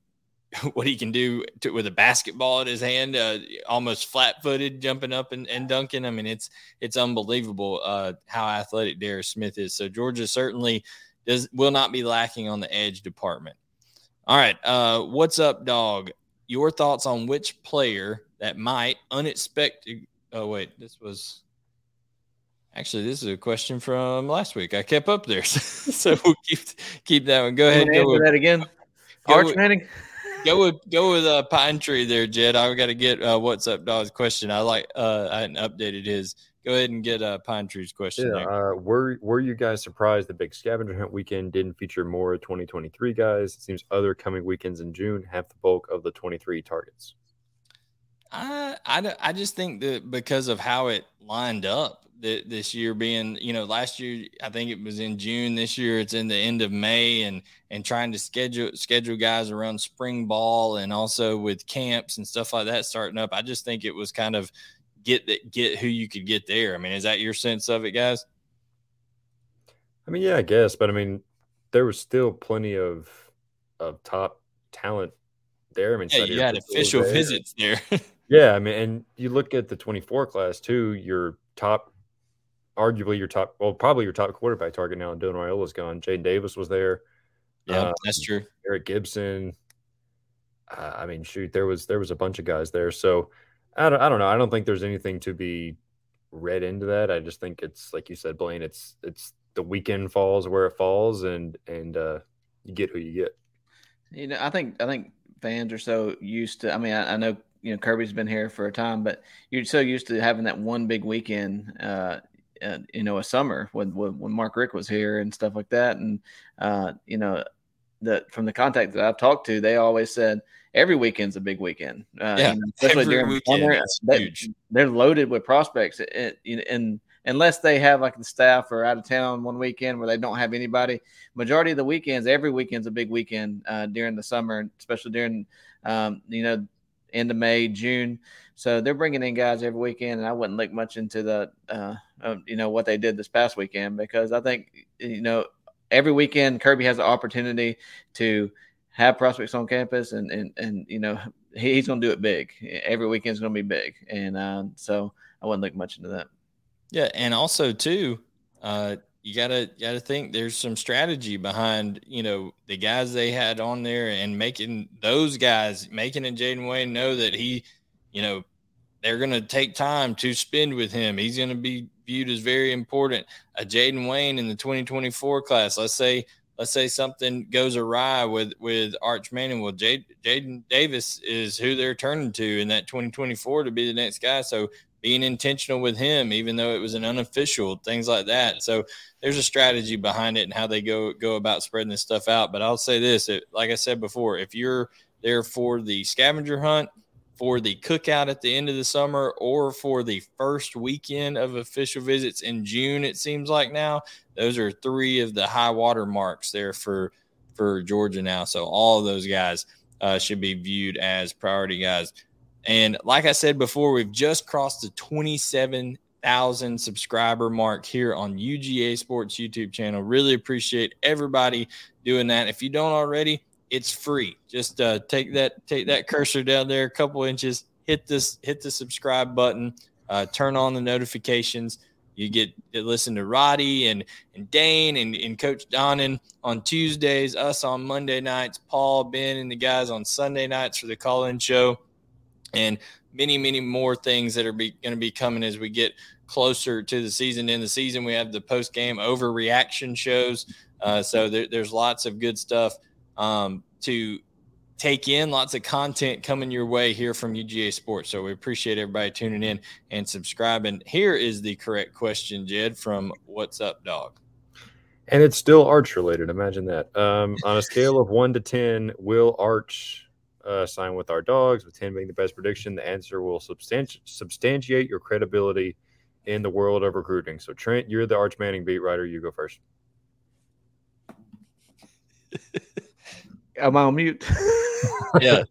what he can do to, with a basketball in his hand, uh, almost flat footed, jumping up and, and, dunking. I mean, it's it's unbelievable uh, how athletic Darius Smith is. So Georgia certainly does will not be lacking on the edge department. All right, uh, what's up, dog? Your thoughts on which player that might unexpected. Oh wait, this was actually this is a question from last week. I kept up there, so we'll keep keep that one. Go ahead. Go with, that again. Arch with, Manning. Go with go with a uh, pine tree there, Jed. I got to get uh, what's up, dog's question. I like uh, I hadn't updated his go ahead and get uh, Pine Tree's question. Yeah, uh, were were you guys surprised the big scavenger hunt weekend didn't feature more 2023 guys? It seems other coming weekends in June have the bulk of the 23 targets. I, I, I just think that because of how it lined up that this year being, you know, last year I think it was in June. This year it's in the end of May, and and trying to schedule schedule guys around spring ball and also with camps and stuff like that starting up. I just think it was kind of get that get who you could get there. I mean, is that your sense of it, guys? I mean, yeah, I guess, but I mean, there was still plenty of of top talent there. I mean, yeah, you had official there. visits there. yeah, I mean, and you look at the 24 class too. Your top, arguably your top, well, probably your top quarterback target now. And Dylan Raiola's gone. Jadyn Davis was there. Yeah, um, that's true. Eric Gibson. Uh, I mean, shoot, there was there was a bunch of guys there. So I don't, I don't know. I don't think there's anything to be read into that. I just think it's like you said, Blayne. It's it's the weekend falls where it falls, and and uh, you get who you get. You know, I think I think fans are so used to. I mean, I, I know you know Kirby's been here for a time, but you're so used to having that one big weekend. Uh, uh, you know, a summer when, when, Mark Richt was here and stuff like that, and uh, you know, that from the contact that I've talked to, they always said every weekend's a big weekend. Uh, yeah, you know, especially during weekend, summer, they, they're loaded with prospects, and, and unless they have like the staff or out of town one weekend where they don't have anybody, majority of the weekends, every weekend's a big weekend uh, during the summer, especially during um, you know end of May, June. So they're bringing in guys every weekend, and I wouldn't look much into the uh, uh, you know what they did this past weekend because I think you know every weekend Kirby has the opportunity to have prospects on campus, and and and you know he, he's going to do it big. Every weekend's going to be big, and uh, so I wouldn't look much into that. Yeah, and also too, uh, you gotta you gotta think there's some strategy behind you know the guys they had on there and making those guys making and Jayden Wayne know that he, you know, they're going to take time to spend with him. He's going to be viewed as very important. A Jayden Wayne in the 2024 class. Let's say let's say something goes awry with with Arch Manning. Well, Jadyn Davis is who they're turning to in that 2024 to be the next guy. So being intentional with him, even though it was an unofficial, things like that. So there's a strategy behind it and how they go go about spreading this stuff out. But I'll say this: it, like I said before, if you're there for the scavenger hunt for the cookout at the end of the summer or for the first weekend of official visits in June, it seems like now. Those are three of the high water marks there for for Georgia now. So all of those guys uh, should be viewed as priority guys. And like I said before, we've just crossed the 27,000 subscriber mark here on UGA Sports YouTube channel. Really appreciate everybody doing that. If you don't already, it's free. Just uh, take that take that cursor down there a couple inches, hit this hit the subscribe button, uh, turn on the notifications. You get to listen to Roddy and and Dane and, and Coach Donnan on Tuesdays, us on Monday nights, Paul, Ben, and the guys on Sunday nights for the call-in show, and many many more things that are going to be coming as we get closer to the season. In the season, we have the post game overreaction shows. Uh, so there, there's lots of good stuff um, to take in. Lots of content coming your way here from UGA Sports. So we appreciate everybody tuning in and subscribing. Here is the correct question, Jed, from What's Up, Dog. And it's still Arch related. Imagine that. Um, on a scale of one to 10, will Arch uh, sign with our dogs, with 10 being the best prediction? The answer will substanti- substantiate your credibility in the world of recruiting. So, Trent, you're the Arch Manning beat writer. You go first. Am I on mute? yeah.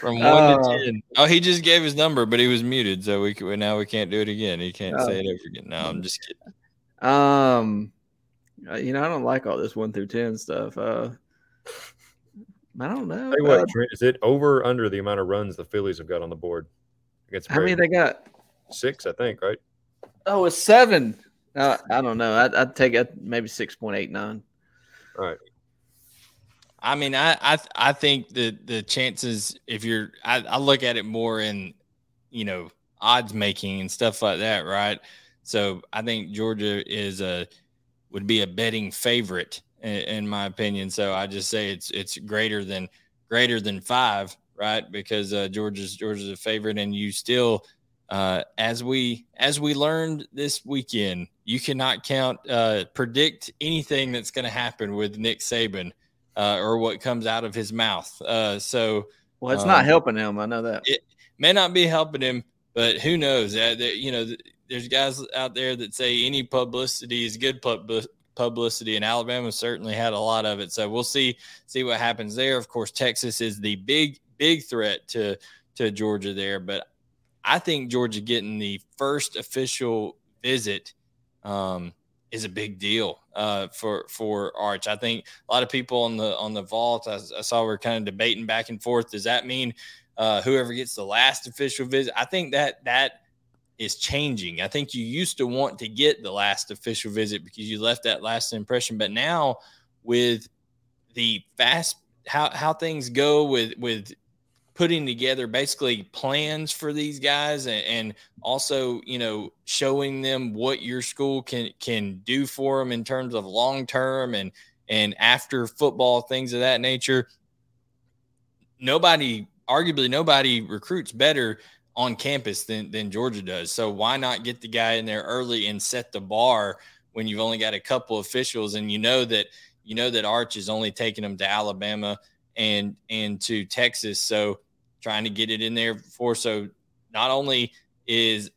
From one uh, to ten. Oh, he just gave his number, but he was muted, so we can, now we can't do it again. He can't uh, say it over again. No, I'm just kidding. Um, uh, you know, I don't like all this one through ten stuff. Uh, I don't know. Tell what, uh, is it over under the amount of runs the Phillies have got on the board? Against How many they got? Six, I think, right? Oh, it's seven. Uh, I don't know. I'd, I'd take it maybe six point eight nine. All right. I mean, I I I think the the chances if you're I, I look at it more in you know odds making and stuff like that, right? So I think Georgia is a would be a betting favorite in, in, my opinion. So I just say it's it's greater than greater than five, right? Because uh, Georgia's Georgia's a favorite, and you still, uh, as we as we learned this weekend, you cannot count uh, predict anything that's going to happen with Nick Saban uh, or what comes out of his mouth. Uh, so, well, it's um, not helping him. I know that it may not be helping him, but who knows? Uh, that, you know, there's guys out there that say any publicity is good pub- publicity, and Alabama certainly had a lot of it. So we'll see see what happens there. Of course, Texas is the big big threat to to Georgia there, but I think Georgia getting the first official visit um, is a big deal uh, for for Arch. I think a lot of people on the on the vault. I, I saw we are kind of debating back and forth. Does that mean uh, whoever gets the last official visit? I think that that is changing. I think you used to want to get the last official visit because you left that last impression, but now with the fast how how things go with with putting together basically plans for these guys and, and, also you know showing them what your school can can do for them in terms of long term and and after football things of that nature. Nobody arguably nobody recruits better on campus than than Georgia does. So why not get the guy in there early and set the bar when you've only got a couple officials? And you know that you know that Arch is only taking them to Alabama and and to Texas. So trying to get it in there for. So not only is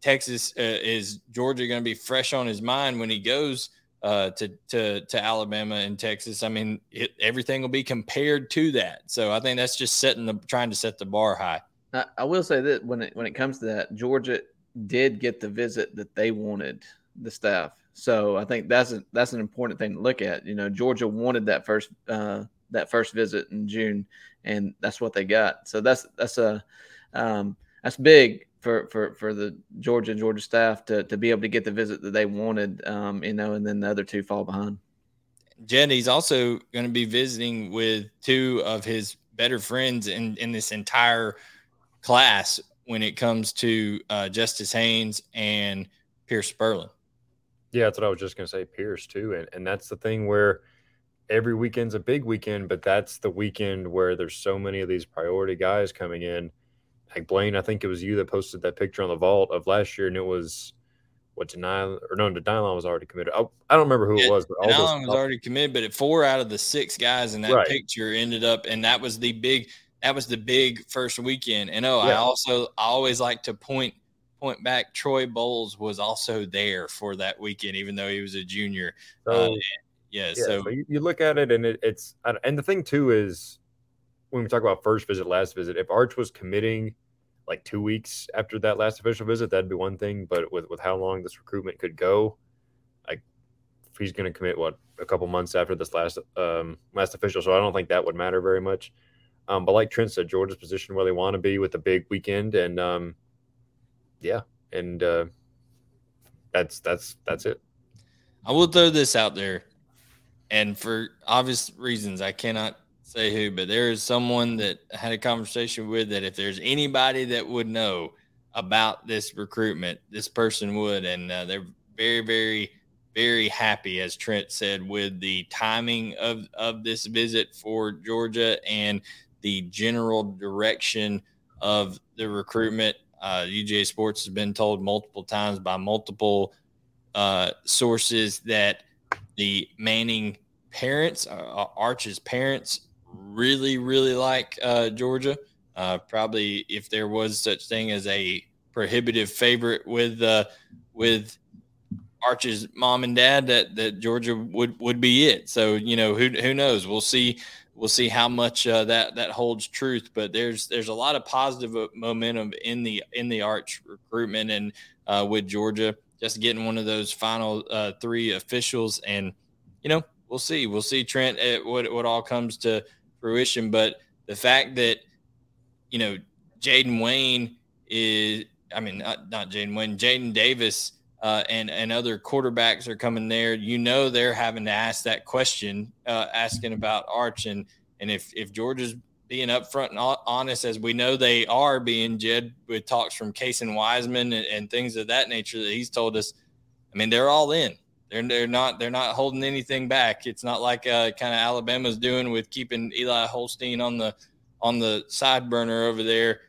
Texas uh, is Georgia going to be fresh on his mind when he goes uh, to to to Alabama and Texas. I mean, it, everything will be compared to that. So I think that's just setting the trying to set the bar high. I, I will say that when it when it comes to that, Georgia did get the visit that they wanted the staff. So I think that's a, that's an important thing to look at. You know, Georgia wanted that first uh, that first visit in June, and that's what they got. So that's that's a um, that's big for for for the Georgia Georgia staff to to be able to get the visit that they wanted. Um, you know, and then the other two fall behind. Jenny's also going to be visiting with two of his better friends in in this entire class when it comes to uh, Justice Haynes and Pearce Spurlin. Yeah, that's what I was just going to say, Pearce too, and and that's the thing where every weekend's a big weekend, but that's the weekend where there's so many of these priority guys coming in. Like Blayne, I think it was you that posted that picture on the vault of last year, and it was what Denylon or no, Denylon was already committed. I, I don't remember who yeah, it was, but Denylon was already committed. But four out of the six guys in that right. picture ended up, and that was the big that was the big first weekend. And oh, yeah. I also I always like to point point back. Troy Bowles was also there for that weekend, even though he was a junior. So, uh, yeah, yeah, so, you, you, look at it, and it, it's and the thing too is when we talk about first visit, last visit, if Arch was committing like two weeks after that last official visit, that'd be one thing. But with with how long this recruitment could go, like he's going to commit what a couple months after this last um last official, so I don't think that would matter very much. Um, but like Trent said, Georgia's position where they want to be with a big weekend, and um, yeah, and uh, that's that's that's it. I will throw this out there, and for obvious reasons, I cannot say who, but there is someone that I had a conversation with that if there's anybody that would know about this recruitment, this person would, and uh, they're very, very, very happy, as Trent said, with the timing of of this visit for Georgia and the general direction of the recruitment. Uh, UGA Sports has been told multiple times by multiple uh, sources that the Manning parents, uh, Arch's parents, really, really like uh, Georgia. Uh, probably, if there was such thing as a prohibitive favorite with uh, with Arch's mom and dad, that that Georgia would would be it. So you know, who who knows? We'll see we'll see how much uh, that that holds truth. But there's there's a lot of positive uh, momentum in the in the arch recruitment and uh, with Georgia just getting one of those final uh, three officials, and you know we'll see we'll see Trent at what what all comes to fruition. But the fact that you know Jayden Wayne is I mean not not Jayden Wayne Jadyn Davis uh, and and other quarterbacks are coming there, you know they're having to ask that question, uh, asking about Arch and and if if Georgia's being upfront and honest as we know they are being Jed with talks from Kasen Wiseman and, and, things of that nature that he's told us. I mean, they're all in. They're they're not they're not holding anything back. It's not like uh, kind of Alabama's doing with keeping Eli Holstein on the on the side burner over there.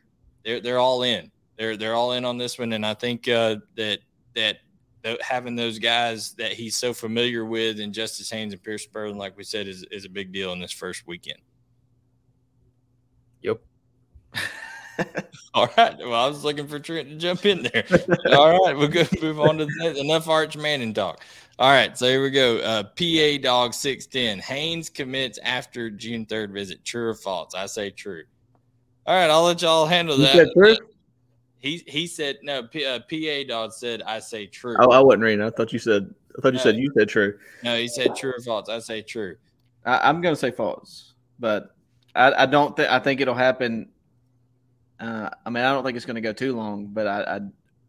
They're they're all in. They're they're all in on this one, and I think uh, that that having those guys that he's so familiar with and Justice Haynes and Pearce Spurlin, like we said, is, is a big deal in this first weekend. Yep. All right. Well, I was looking for Trent to jump in there. All right. We're going to move on to the, enough Arch Manning talk. All right. So here we go. Uh, PA Dog 610. Haynes commits after June 3rd visit. True or false? I say true. All right. I'll let y'all handle that. He he said no. P, uh, PA dog said I say true. Oh, I wasn't reading. I thought you said. I thought you no, said you said true. No, he said true or false. I say true. I, am going to say false, but I, I don't think I think it'll happen. Uh, I mean, I don't think it's going to go too long, but I, I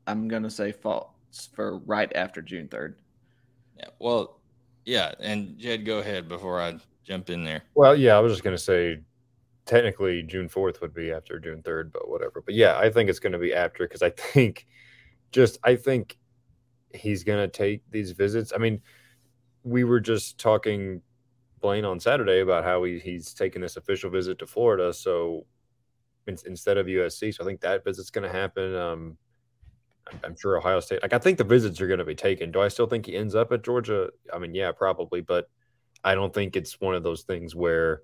I'm going to say false for right after June third. Yeah. Well, yeah, and Jed, go ahead before I jump in there. Well, yeah, I was just going to say technically June 4th would be after June 3rd, but whatever. But yeah, I think it's going to be after because I think just, I think he's going to take these visits. I mean, we were just talking, Blayne, on Saturday about how he, he's taking this official visit to Florida. So in, instead of USC, so I think that visit's going to happen. Um, I'm sure Ohio State, like, I think the visits are going to be taken. Do I still think he ends up at Georgia? I mean, yeah, probably, but I don't think it's one of those things where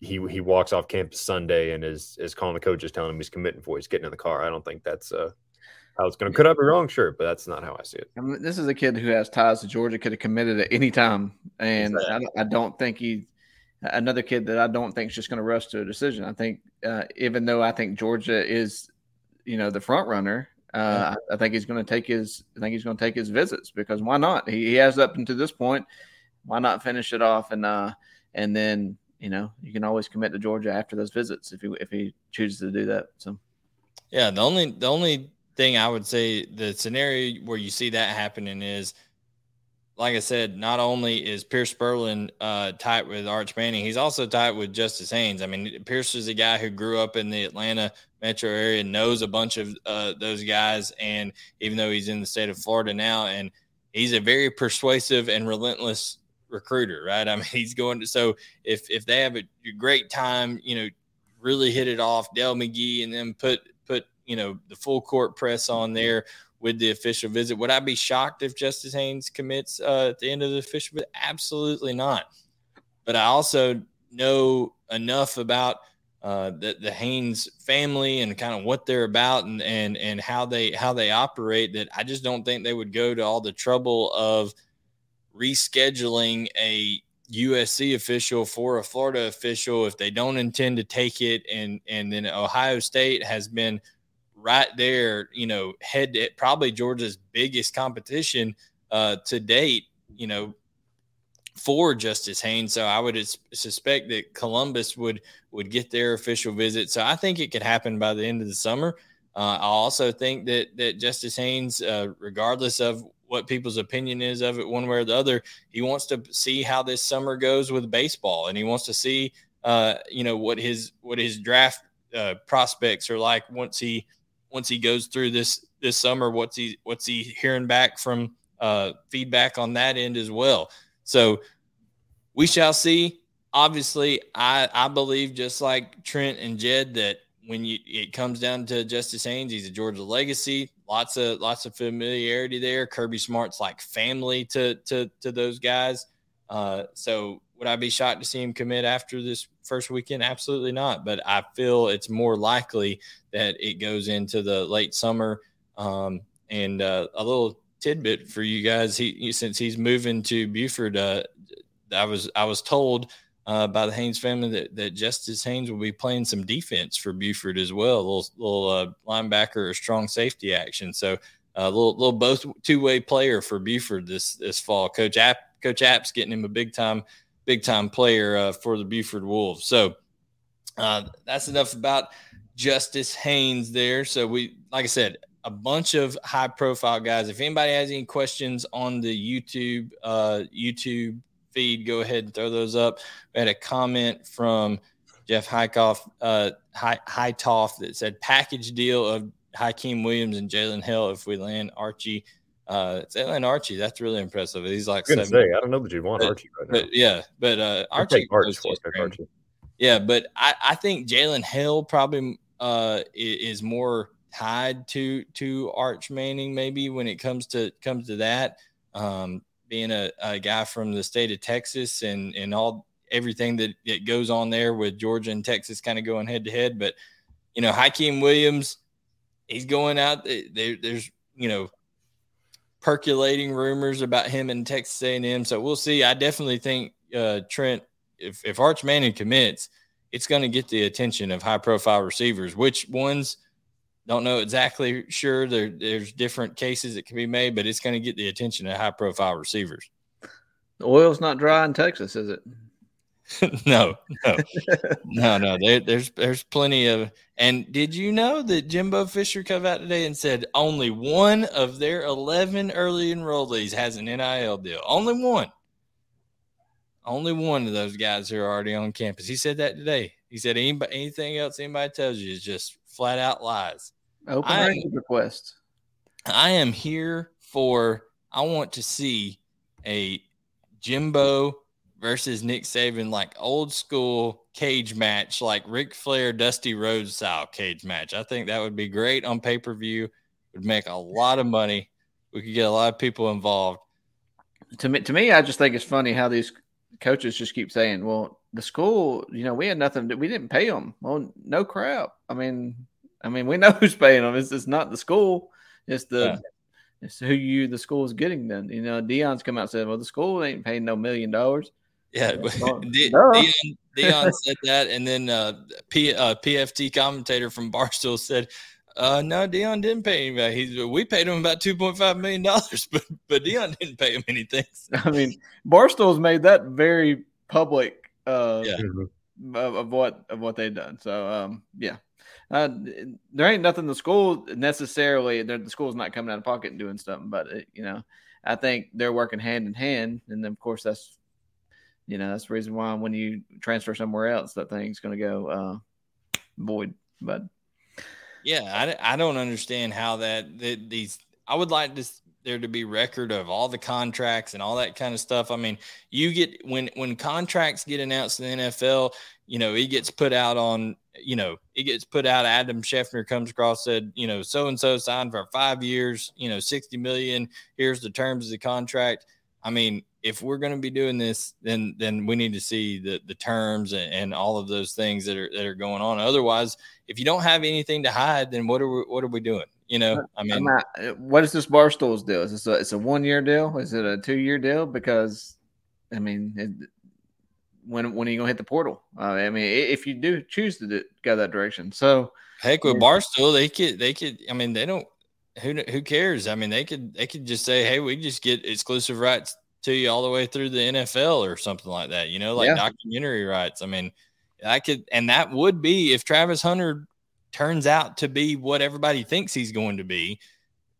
he he walks off campus Sunday and is is calling the coaches telling him he's committing for. he's getting in the car. I don't think that's uh how was going to. Could I be wrong? Sure, but that's not how I see it. I mean, this is a kid who has ties to Georgia. Could have committed at any time, and exactly. I, I, don't think he. Another kid that I don't think is just going to rush to a decision. I think, uh, even though I think Georgia is, you know, the front runner, uh. I, I, think he's going to take his. I think he's going to take his visits because why not? He, he has up until this point. Why not finish it off and uh and then you know, you can always commit to Georgia after those visits if he if he chooses to do that. So, yeah, the only the only thing I would say the scenario where you see that happening is like I said, not only is Pearce Spurlin uh, tight with Arch Manning, he's also tight with Justice Haynes. I mean, Pearce is a guy who grew up in the Atlanta metro area, knows a bunch of uh, those guys, and even though he's in the state of Florida now, and he's a very persuasive and relentless recruiter, right? I mean, he's going to so if if they have a great time, you know, really hit it off, Dell McGee, and then put you know the full court press on there with the official visit. Would I be shocked if Justice Haynes commits uh, at the end of the official visit? Absolutely not. But I also know enough about uh, the, the Haynes family and kind of what they're about and, and and how they how they operate that I just don't think they would go to all the trouble of rescheduling a USC official for a Florida official if they don't intend to take it and and then Ohio State has been right there, you know, head to probably Georgia's biggest competition uh, to date, you know, for Justice Haynes. So I would suspect that Columbus would would get their official visit. So I think it could happen by the end of the summer. Uh, I also think that that Justice Haynes, uh, regardless of what people's opinion is of it, one way or the other, he wants to see how this summer goes with baseball, and he wants to see, uh, you know, what his what his draft uh, prospects are like once he once he goes through this this summer what's he what's he hearing back from uh, feedback on that end as well. So we shall see. Obviously i i believe just like trent and jed that when you it comes down to justice haynes he's a georgia legacy. Lots of lots of familiarity there. Kirby smart's like family to to to those guys. Uh, so would I be shocked to see him commit after this first weekend? Absolutely not. But I feel it's more likely that it goes into the late summer. Um, and uh, a little tidbit for you guys: he since he's moving to Buford, uh, I was I was told uh, by the Haynes family that, that Justice Haynes will be playing some defense for Buford as well, a little little uh, linebacker or strong safety action. So a little little both two way player for Buford this this fall. Coach App Coach App's getting him a big time big time player uh, for the Buford Wolves. So uh, that's enough about Justice Haynes there. So we, like I said, a bunch of high profile guys. If anybody has any questions on the YouTube uh, YouTube feed, go ahead and throw those up. We had a comment from Jeff Hightoff, uh, Hightoff that said package deal of Hykeem Williams and Jalen Hill if we land Archie uh, it's Atlanta Archie. That's really impressive. He's like I, say, I don't know that you want but, Archie right now. But yeah, but uh, Archie, Archie, Archie. Yeah, but I, I think Jalen Hill probably uh, is more tied to to Arch Manning maybe when it comes to comes to that. Um, being a, a guy from the state of Texas and and all everything that, that goes on there with Georgia and Texas kind of going head to head. But you know, Hykeem Williams, he's going out there. There's you know percolating rumors about him and Texas A&M. So we'll see. I definitely think uh, Trent, if, if Arch Manning commits, it's going to get the attention of high profile receivers. Which ones? Don't know exactly sure. There, there's different cases that can be made, but it's going to get the attention of high profile receivers. The oil's not dry in Texas, is it? no, no, no, no. There, there's there's plenty of. And did you know that Jimbo Fisher came out today and said only one of their eleven early enrollees has an NIL deal? Only one. Only one of those guys who are already on campus. He said that today. He said anybody, anything else anybody tells you is just flat out lies. Open request. I am here for. I want to see a Jimbo versus Nick Saban, like old school cage match, like Ric Flair, Dusty Rhodes style cage match. I think that would be great on pay per view. Would make a lot of money. We could get a lot of people involved. To me, to me, I just think it's funny how these coaches just keep saying, "Well, the school, you know, we had nothing. To, we didn't pay them." Well, no crap. I mean, I mean, we know who's paying them. It's, it's not the school. It's the yeah. it's who you the school is getting. Then you know, Deion's come out and said, "Well, the school ain't paying no million dollars." Yeah, Deion, Deion said that, and then uh, P, uh, PFT commentator from Barstool said, uh, "No, Deion didn't pay anybody. He's we paid him about two point five million dollars, but but Deion didn't pay him anything." I mean, Barstool's made that very public uh, yeah. of, of, what of what they've done. So um, yeah, uh, there ain't nothing the school necessarily. The school's not coming out of pocket and doing something, but it, you know, I think they're working hand in hand, and then of course that's you know that's the reason why when you transfer somewhere else, that thing's going to go uh, void. But yeah, I, I don't understand how that, that these. I would like this there to be record of all the contracts and all that kind of stuff. I mean, you get when when contracts get announced in the NFL, you know, it gets put out on, you know, it gets put out. Adam Schefter comes across said, you know, so and so signed for five years, you know, sixty million. Here's the terms of the contract. I mean, if we're going to be doing this, then then we need to see the the terms and, and, all of those things that are that are going on. Otherwise, if you don't have anything to hide, then what are we what are we doing? You know, I mean, not, what is this Barstool's deal? Is this a, it's a one year deal? Is it a two year deal? Because, I mean, it, when when are you gonna hit the portal? Uh, I mean, if you do choose to do, go that direction, so heck with Barstool, they could they could. I mean, they don't. Who who cares? I mean, they could they could just say, hey, we just get exclusive rights to you all the way through the NFL or something like that. You know, like yeah. documentary rights. I mean, I could, and that would be if Travis Hunter turns out to be what everybody thinks he's going to be,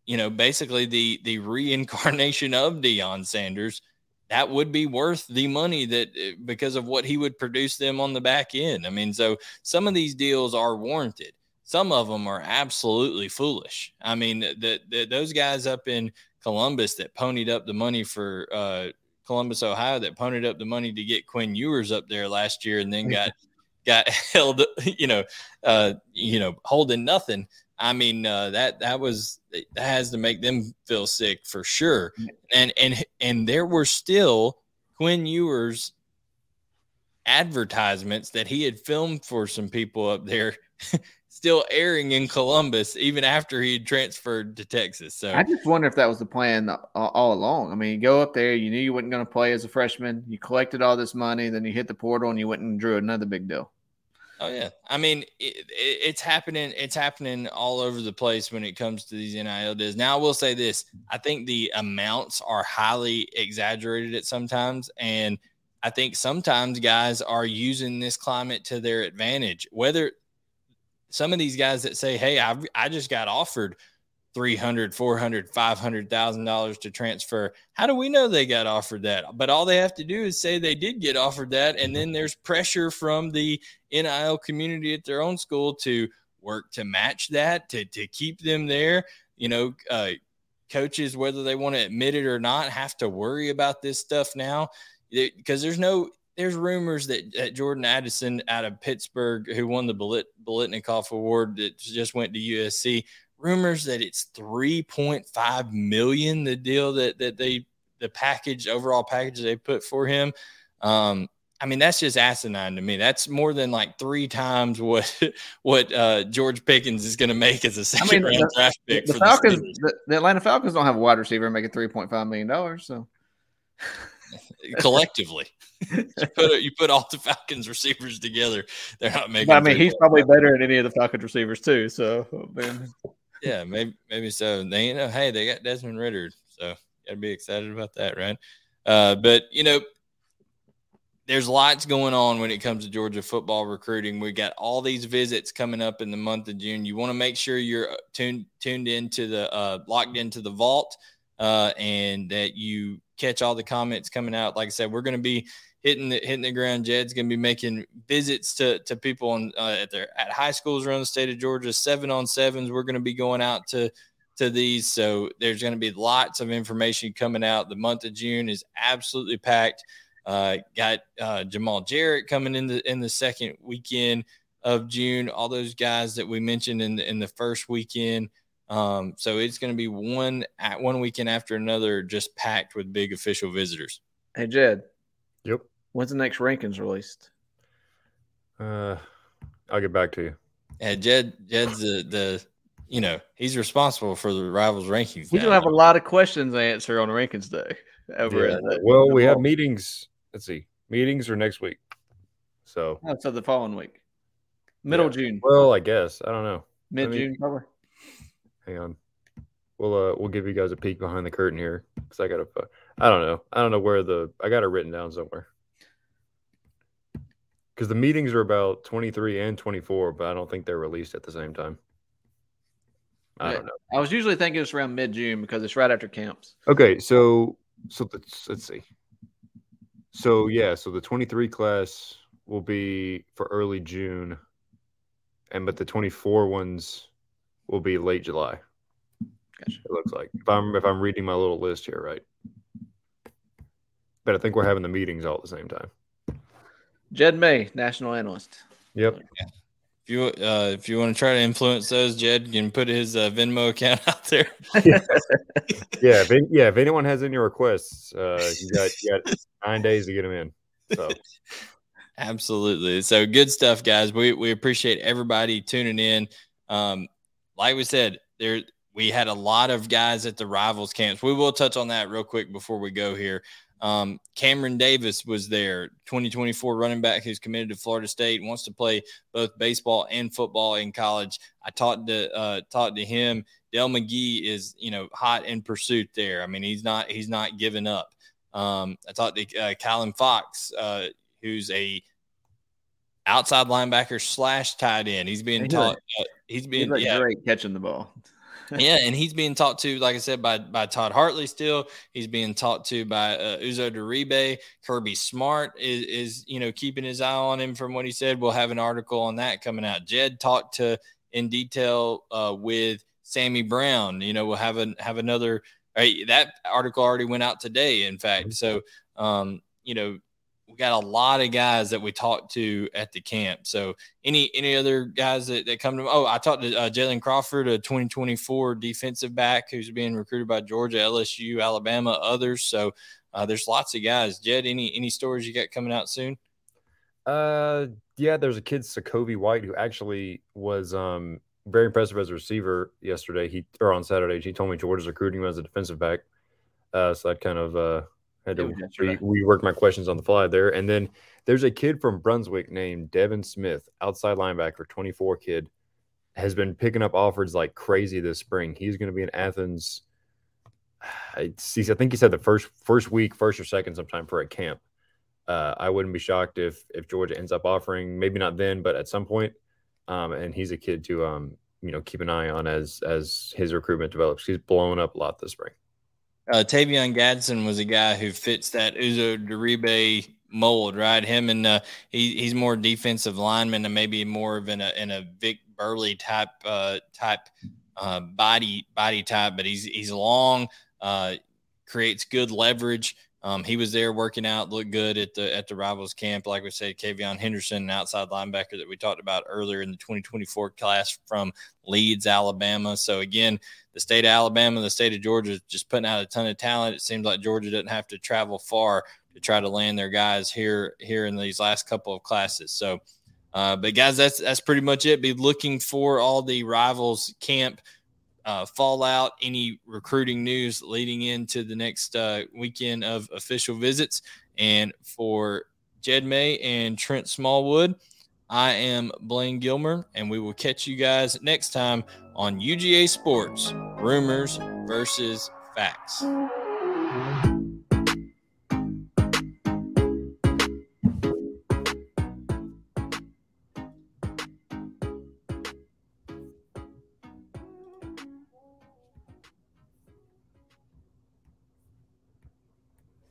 you know, basically the the reincarnation of Deion Sanders, that would be worth the money that eh, because of what he would produce them on the back end. I mean, so some of these deals are warranted. Some of them are absolutely foolish. I mean, the, the those guys up in Columbus that ponied up the money for uh, Columbus, Ohio, that ponied up the money to get Quinn Ewers up there last year, and then got got held, you know, uh, you know, holding nothing. I mean, uh, that that was that has to make them feel sick for sure. And and and there were still Quinn Ewers advertisements that he had filmed for some people up there still airing in Columbus even after he had transferred to Texas. So I just wonder if that was the plan all along. I mean, you go up there, you knew you weren't going to play as a freshman, you collected all this money, then you hit the portal and you went and drew another big deal. Oh yeah, I mean it, it, it's happening. It's happening all over the place when it comes to these NIL deals. Now I will say this: I think the amounts are highly exaggerated at sometimes, and I think sometimes guys are using this climate to their advantage. Whether some of these guys that say, Hey, I, I just got offered 300, 400, 500,000 dollars to transfer. How do we know they got offered that? But all they have to do is say they did get offered that. And then there's pressure from the NIL community at their own school to work to match that, to, to keep them there. You know, uh, coaches, whether they want to admit it or not, have to worry about this stuff now because there's no there's rumors that, that, Jordan Addison out of Pittsburgh, who won the Bilet, Biletnikoff Award, that just went to USC. Rumors that it's 3.5 million the deal that that they the package overall package they put for him. Um, I mean, that's just asinine to me. That's more than like three times what what uh, George Pickens is going to make as a second I mean, round the, draft pick. The Falcons, the, the, Atlanta Falcons don't have a wide receiver making three point five million dollars. So collectively. You put you put all the Falcons receivers together, they're not making. I mean, he's probably better than any of the Falcons receivers too. So, man. yeah, maybe maybe so. They you know, hey, they got Desmond Ridder, so gotta be excited about that, right? Uh, but you know, there's lots going on when it comes to Georgia football recruiting. We got all these visits coming up in the month of June. You want to make sure you're uh, tuned tuned into the uh, locked into the vault, uh, and that you catch all the comments coming out. Like I said, we're going to be hitting the hitting the ground. Jed's going to be making visits to to people on uh, at their at high schools around the state of Georgia. Seven on sevens. We're going to be going out to to these. So there's going to be lots of information coming out. The month of June is absolutely packed. Uh, got uh, Jamaal Jarrett coming in the in the second weekend of June. All those guys that we mentioned in the in the first weekend. Um, so it's going to be one at one weekend after another, just packed with big official visitors. Hey Jed. Yep. When's the next rankings released? Uh, I'll get back to you. Yeah, Jed. Jed's the the you know he's responsible for the rivals rankings. We do have a lot of questions to answer on rankings day. Over yeah. The, well, we have meetings. Let's see, meetings are next week. So oh, so the following week, middle yeah. June. Well, I guess I don't know. Mid June, probably. Hang on. We'll uh we'll give you guys a peek behind the curtain here because I got a I don't know I don't know where the I got it written down somewhere because the meetings are about 23 and 24 but i don't think they're released at the same time I don't know. I was usually thinking it's around mid June because it's right after camps. Okay, so so let's let's see. So yeah, so the 23 class will be for early June, and but the 24 ones will be late July. Gotcha. It looks like if I'm if I'm reading my little list here right. But I think we're having the meetings all at the same time. Jed May, national analyst. Yep. If you uh, if you want to try to influence those, Jed can put his uh, Venmo account out there. yeah. If any, yeah. If anyone has any requests, uh, you got you got nine days to get them in. So. Absolutely. So good stuff, guys. We we appreciate everybody tuning in. Um, like we said, there we had a lot of guys at the rivals camps. We will touch on that real quick before we go here. Um, Cameron Davis was there, 2024 running back who's committed to Florida State, wants to play both baseball and football in college. I talked to uh, talked to him. Dell McGee is you know hot in pursuit there. I mean he's not he's not giving up. Um, I talked to uh, Callan Fox, uh, who's a outside linebacker slash tight end. He's being taught. Uh, he's being he's yeah, great catching the ball yeah, and he's being taught to, like I said, by by Todd Hartley. Still, he's being taught to by uh, Uzo Diribe. Kirby Smart is is you know keeping his eye on him from what he said. We'll have an article on that coming out. Jed talked to in detail uh, with Sammy Brown. You know, we'll have an have another. Right, that article already went out today. In fact, so um, you know we got a lot of guys that we talked to at the camp. So any any other guys that, that come to oh I talked to uh, Jalen Crawford, a 2024 defensive back who's being recruited by Georgia, LSU, Alabama, others. So uh, there's lots of guys. Jed, any any stories you got coming out soon? Uh, yeah, there's a kid Sakovi White who actually was um very impressive as a receiver yesterday. He or on Saturday, he told me Georgia's recruiting him as a defensive back. Uh, so that kind of uh had to re- rework my questions on the fly there. And then there's a kid from Brunswick named Devin Smith, outside linebacker, 24 kid, has been picking up offers like crazy this spring. He's going to be in Athens. I, see, I think he said the first first week, first or second, sometime for a camp. Uh, I wouldn't be shocked if if Georgia ends up offering, maybe not then, but at some point. Um, and he's a kid to um, you know keep an eye on as as his recruitment develops. He's blown up a lot this spring uh, Tavion Gadsden was a guy who fits that Uzo Diribe mold, right? Him and uh, he, he's more defensive lineman and maybe more of in a in a Vic Burley type uh, type uh, body body type, but he's he's long, uh, creates good leverage. Um, he was there working out, looked good at the at the rivals camp. Like we said, Kavion Henderson, an outside linebacker that we talked about earlier in the 2024 class from Leeds, Alabama. So again, the state of Alabama, the state of Georgia, just putting out a ton of talent. It seems like Georgia doesn't have to travel far to try to land their guys here here in these last couple of classes. So, uh, but guys, that's that's pretty much it. Be looking for all the rivals camp uh, fallout, any recruiting news leading into the next uh, weekend of official visits. And for Jed May and Trent Smallwood, I am Blayne Gilmer, and we will catch you guys next time on UGA Sports Rumors versus Facts.